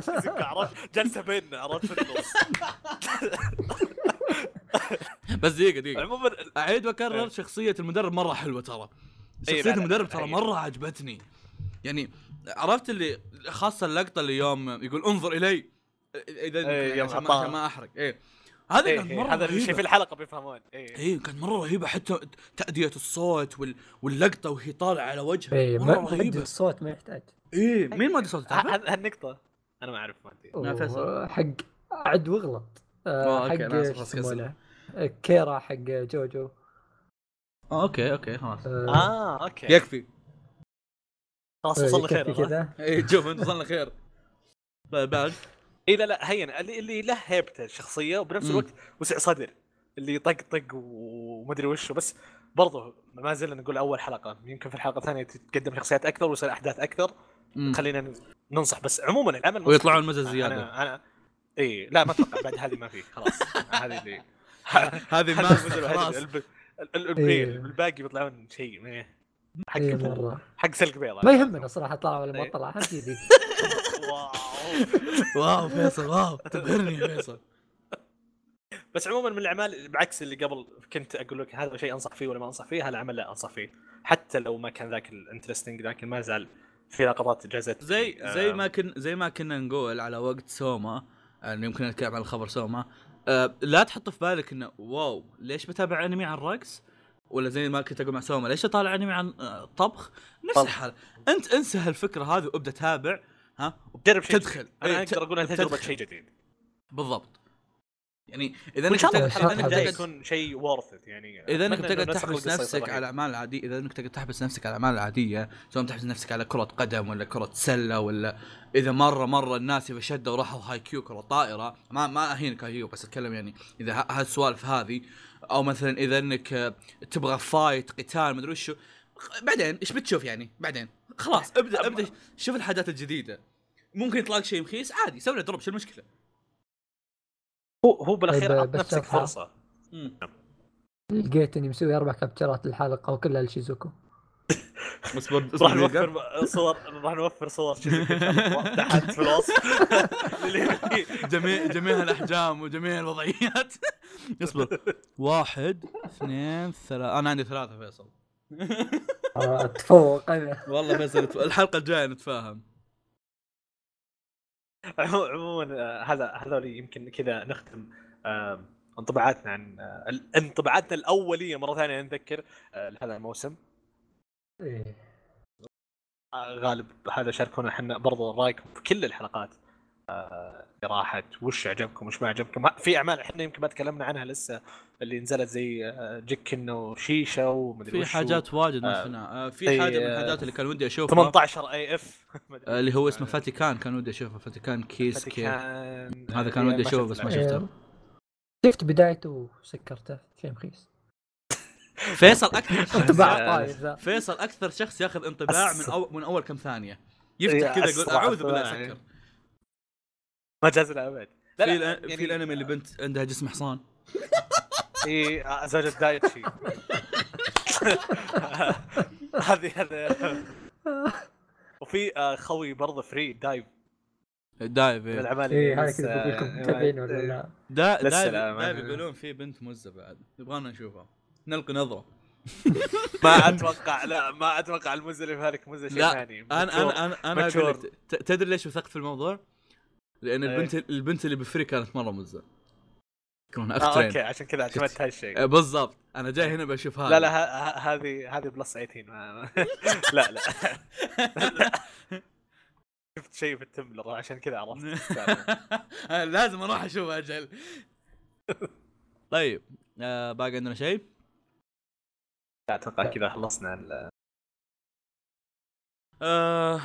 شيزوكو عرفت؟ جلسة بيننا عرفت؟ في النص بس دقيقة دقيقة. عموما أعيد وأكرر إيه. شخصية المدرب مرة حلوة ترى. إيه، شخصية المدرب ترى. مرة عجبتني. يعني عرفت اللي خاصة اللقطة اللي يوم يقول انظر إلي إذا إيه، يوم عشان ما. عشان ما أحرق. إيه. هذا إيه كان إيه، مرة هذا الشيء في الحلقة بيفهمون. إيه. إيه كان مرة رهيبه حتى تأدية الصوت وال... واللقطة وهي طالعة على وجهها إيه مرة ما مد رهيبة. الصوت ما يحتاج. إيه مين ما ادري صوت هالنقطة أنا ما أعرف ما حق عد واغلط آه، آه، حق؟ آه، كيرا حق جوجو. آه، أوكي أوكي خلاص. آه، آه أوكي. يكفي. خلاص آه، وصلنا خير. كذا. إيه شوف انت وصلنا خير. (laughs) طيب بعد. اي لا لا هين اللي, اللي له هيبته الشخصية وبنفس. الوقت وسع صدر اللي يطقطق ومدري وشه بس برضه ما زلنا نقول أول حلقة. يمكن في الحلقة الثانية تتقدم شخصيات أكثر ويصير أحداث أكثر. مم. خلينا ننصح بس عموما العمل ويطلعون مزز زيادة. أنا أنا اي لا ما أتوقع. بعد هذه ما في. خلاص. هذه اللي (laughs) هذه ما خلاص. إيه. إيه، الباقي بيطلعون شيء. حق إيه مرة. حق سلق بيض ما يهمنا صراحة طلع ولا ما إيه. طلع اهم شيء (laughs) واو. واو فيصل wow. تبهرني يا فيصل. بس عموما من الأعمال بعكس اللي قبل كنت أقول لك هذا شيء أنصح فيه ولا ما أنصح فيه هذا العمل لا أنصح فيه. حتى لو ما كان ذاك ال interesting لكن ما زال في لقطات جازت. زي زي آه، ما كن زي ما كنا نقول على وقت سوما يعني يمكن نتكلم عن الخبر سوما آه لا تحط في بالك إنه wow ليش بتابع أنمي عن رقص؟ ولا زي ما كنت أقول مع سوما ليش أطالع أنمي عن آه طبخ؟ نفس. الحالة. أنت انسى هالفكرة هذه وابدأ تابع ها؟ جرب شيء تدخل. أنا إيه، أقدر أقول انها تجربه. شيء جديد. بالضبط. يعني إذا إنك تقعد- يكون شيء worth يعني إذا إنك تقعد نسخ تحبس نفسك على الاعمال العادية إذا إنك تقعد تحبس نفسك على الاعمال العادية سواء تحبس نفسك على كرة قدم ولا كرة سلة ولا إذا مرة مرة الناس اذا شدوا وراحوا هاي كيو كره طائره ما ما اهينك هاي كيو بس أتكلم يعني إذا هالسوالف هذه أو مثلا إذا إنك آه، تبغى fight قتال مدري وشو. بعدين إيش بتشوف يعني؟ بعدين. خلاص ابدأ ابدأ. شوف الحاجات الجديدة. ممكن يطلع لك شيء رخيص عادي سوي له drop شو المشكلة؟ هو هو بالأخير عط بس نفسك. فرصة. لقيت اني مسوي أربع كابتشرات للحلقة وكلها لشيزوكو. اصبر راح نوفر صور راح نوفر صور (laughs) تحت في الوصف (laughs) جميع جميع الاحجام وجميع الوضعيات. (laughs) اصبر واحد اثنين ثلاثة. أنا عندي ثلاثة فيصل. آه، أتفوق أنا. والله فيصل الحلقة الجاية نتفاهم. عمو- عموما آه، هذا هذول يمكن كذا نختم انطباعاتنا عن آه، انطباعاتنا الأولية مرة ثانية نذكر لهذا الموسم. إيه. آه، غالب هذا شاركونا إحنا برضو رايكم في كل الحلقات. آه، اللي راحت وش عجبكم وش ما عجبكم. في أعمال إحنا يمكن ما تكلمنا عنها لسه اللي نزلت زي آه، جيكن وشيشه ومدري في. حاجات واجد ما آه، شفناها آه، في أي، حاجة من الحاجات اللي كان ودي أشوفها. 18if اللي هو اسمه فاتيكان كان ودي أشوفه. فاتيكان كيسي فاتيكان هذا كان ودي أشوفه بس ما شفته. إيه. شفت بدايته وسكرته. شيء رخيص. فيصل أكثر (laughs) شخص انطباع آه، فيصل أكثر شخص ياخذ انطباع من أس- أو من أول كم ثانية؟ إيه، يفتح كذا يقول أعوذ بالله ثانية. سكر ما جاز لا، في الأ- يعني- في الأنمي اللي بنت عندها جسم حصان. (laughs) إي آه، زوجة دايتشي. (laughs) هذه هذا وفي آه، خوي برضه Free Dive. Dive إيه. إيه اللي هذا لسه- كذا لكم متابعين ولا لا؟ Dive Dive يقولون في بنت مزة بعد. يبغانا نشوفها. نلقي نظرة. (laughs) ما أتوقع لا ما أتوقع في هذيك مزه شيء ثاني. أنا أنا أنا أنا Mature. أقول لك ت- تدري ليش وثقت في الموضوع؟ لأن إيه. البنت البنت اللي ب Free كانت مرة مزة. يكونون آه أوكي عشان كذا اعتمدت هالشيء. آه، بالضبط. أنا جاي هنا بشوف هذا. لا لا هذه هذه plus 18 ما- (laughs) لا لا. (laughs) شفت شيء في التمبلر عشان كذا عرفت. لازم أروح أشوف أجل. طيب آه باقي عندنا شيء؟ أتوقع كذا خلصنا ال- آه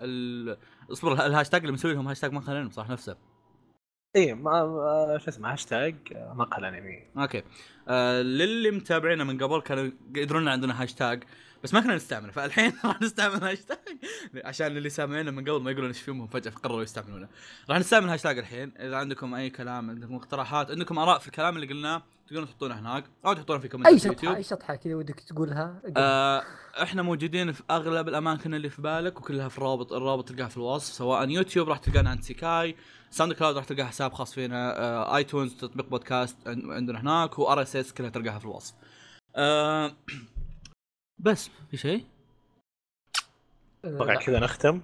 ال... اصبر الهاشتاج اللي مسوي لهم هاشتاج مقهى الانمي صح نفسه؟ إيه ما شو اسمه هاشتاج آه، مقهى الانمي أوكي. آه للي متابعينا من قبل كانوا يدرون عندنا هاشتاج. بس ما كنا نستعمله فالحين (laughs) راح نستعمل هاشتاج. عشان اللي سامعينا من قبل ما يقولون إيش فيهم فجأة قرروا يستعملونه. راح نستعمل هاشتاج الحين. إذا عندكم أي كلام عندكم اقتراحات عندكم آراء في الكلام اللي قلناه تقدرون تحطونه هناك أو تحطونه في comment أي شطحة أي شطحة كذا ودك تقولها. آه إحنا موجودين في أغلب الأماكن اللي في بالك وكلها في الرابط الرابط تلقاها في الوصف سواء يوتيوب راح تلقانا عند سيكاي ساوند كلاود راح تلقى حساب خاص فينا آه آيتونز تطبيق بودكاست عن- عندنا هناك و RSS كلها تلقاها في الوصف. آه (clears throat) بس في شيء. أتوقع كذا نختم.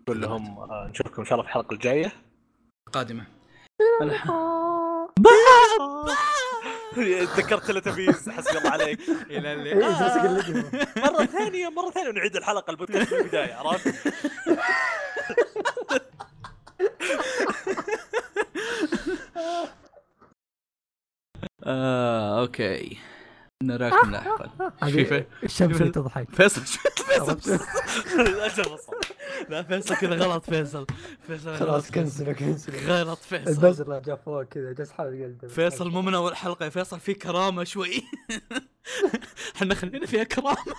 نقول لهم آه، نشوفكم إن شاء الله في الحلقة الجاية. قادمه (laughs) تذكرت تلتبيز حسبي الله عليك. (laughs) إلى إيه، جالس اقلدهم مرة ثانية مرة ثانية ونعيد الحلقة البودكاست من البداية عرفت؟ (laughs) آه نراكم لاحقا شوفي الشمس اللي تضحك. فيصل فيصل. (laughs) لا فيصل كذا غلط فيصل. فيصل خلاص كنسلوا كنسلوا غلط فيصل. البزر جاء فوق كذا جالس حاول يقلده فيصل مو من أول حلقة يا فيصل في كرامة شوي. (laughs) إحنا خلينا فيها كرامة.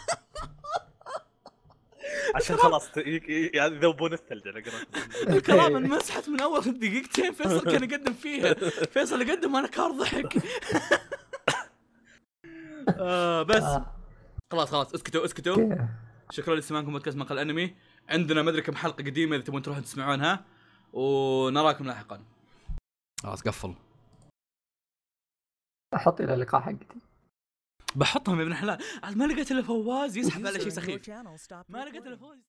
عشان خلاص يذوبون الثلج على قولتهم. (laughs) الكرامه انمسحت من أول دقيقتين فيصل كان يقدم فيها. فيصل يقدم وأنا كار ضحك. آه بس. آه، خلاص خلاص. اسكتوا اسكتوا. شكرا لاستماعكم بودكاست مقال أنمي. عندنا ما أدري كم حلقة قديمة إذا تبون تروحون تسمعونها. ونراكم لاحقا. خلاص قفل. أحط إلى اللقاء حقتي. بحطهم يا ابن الحلال. عاد ما لقيت إلا فواز يسحب على شيء سخيف. ما لقيت. إلا فواز.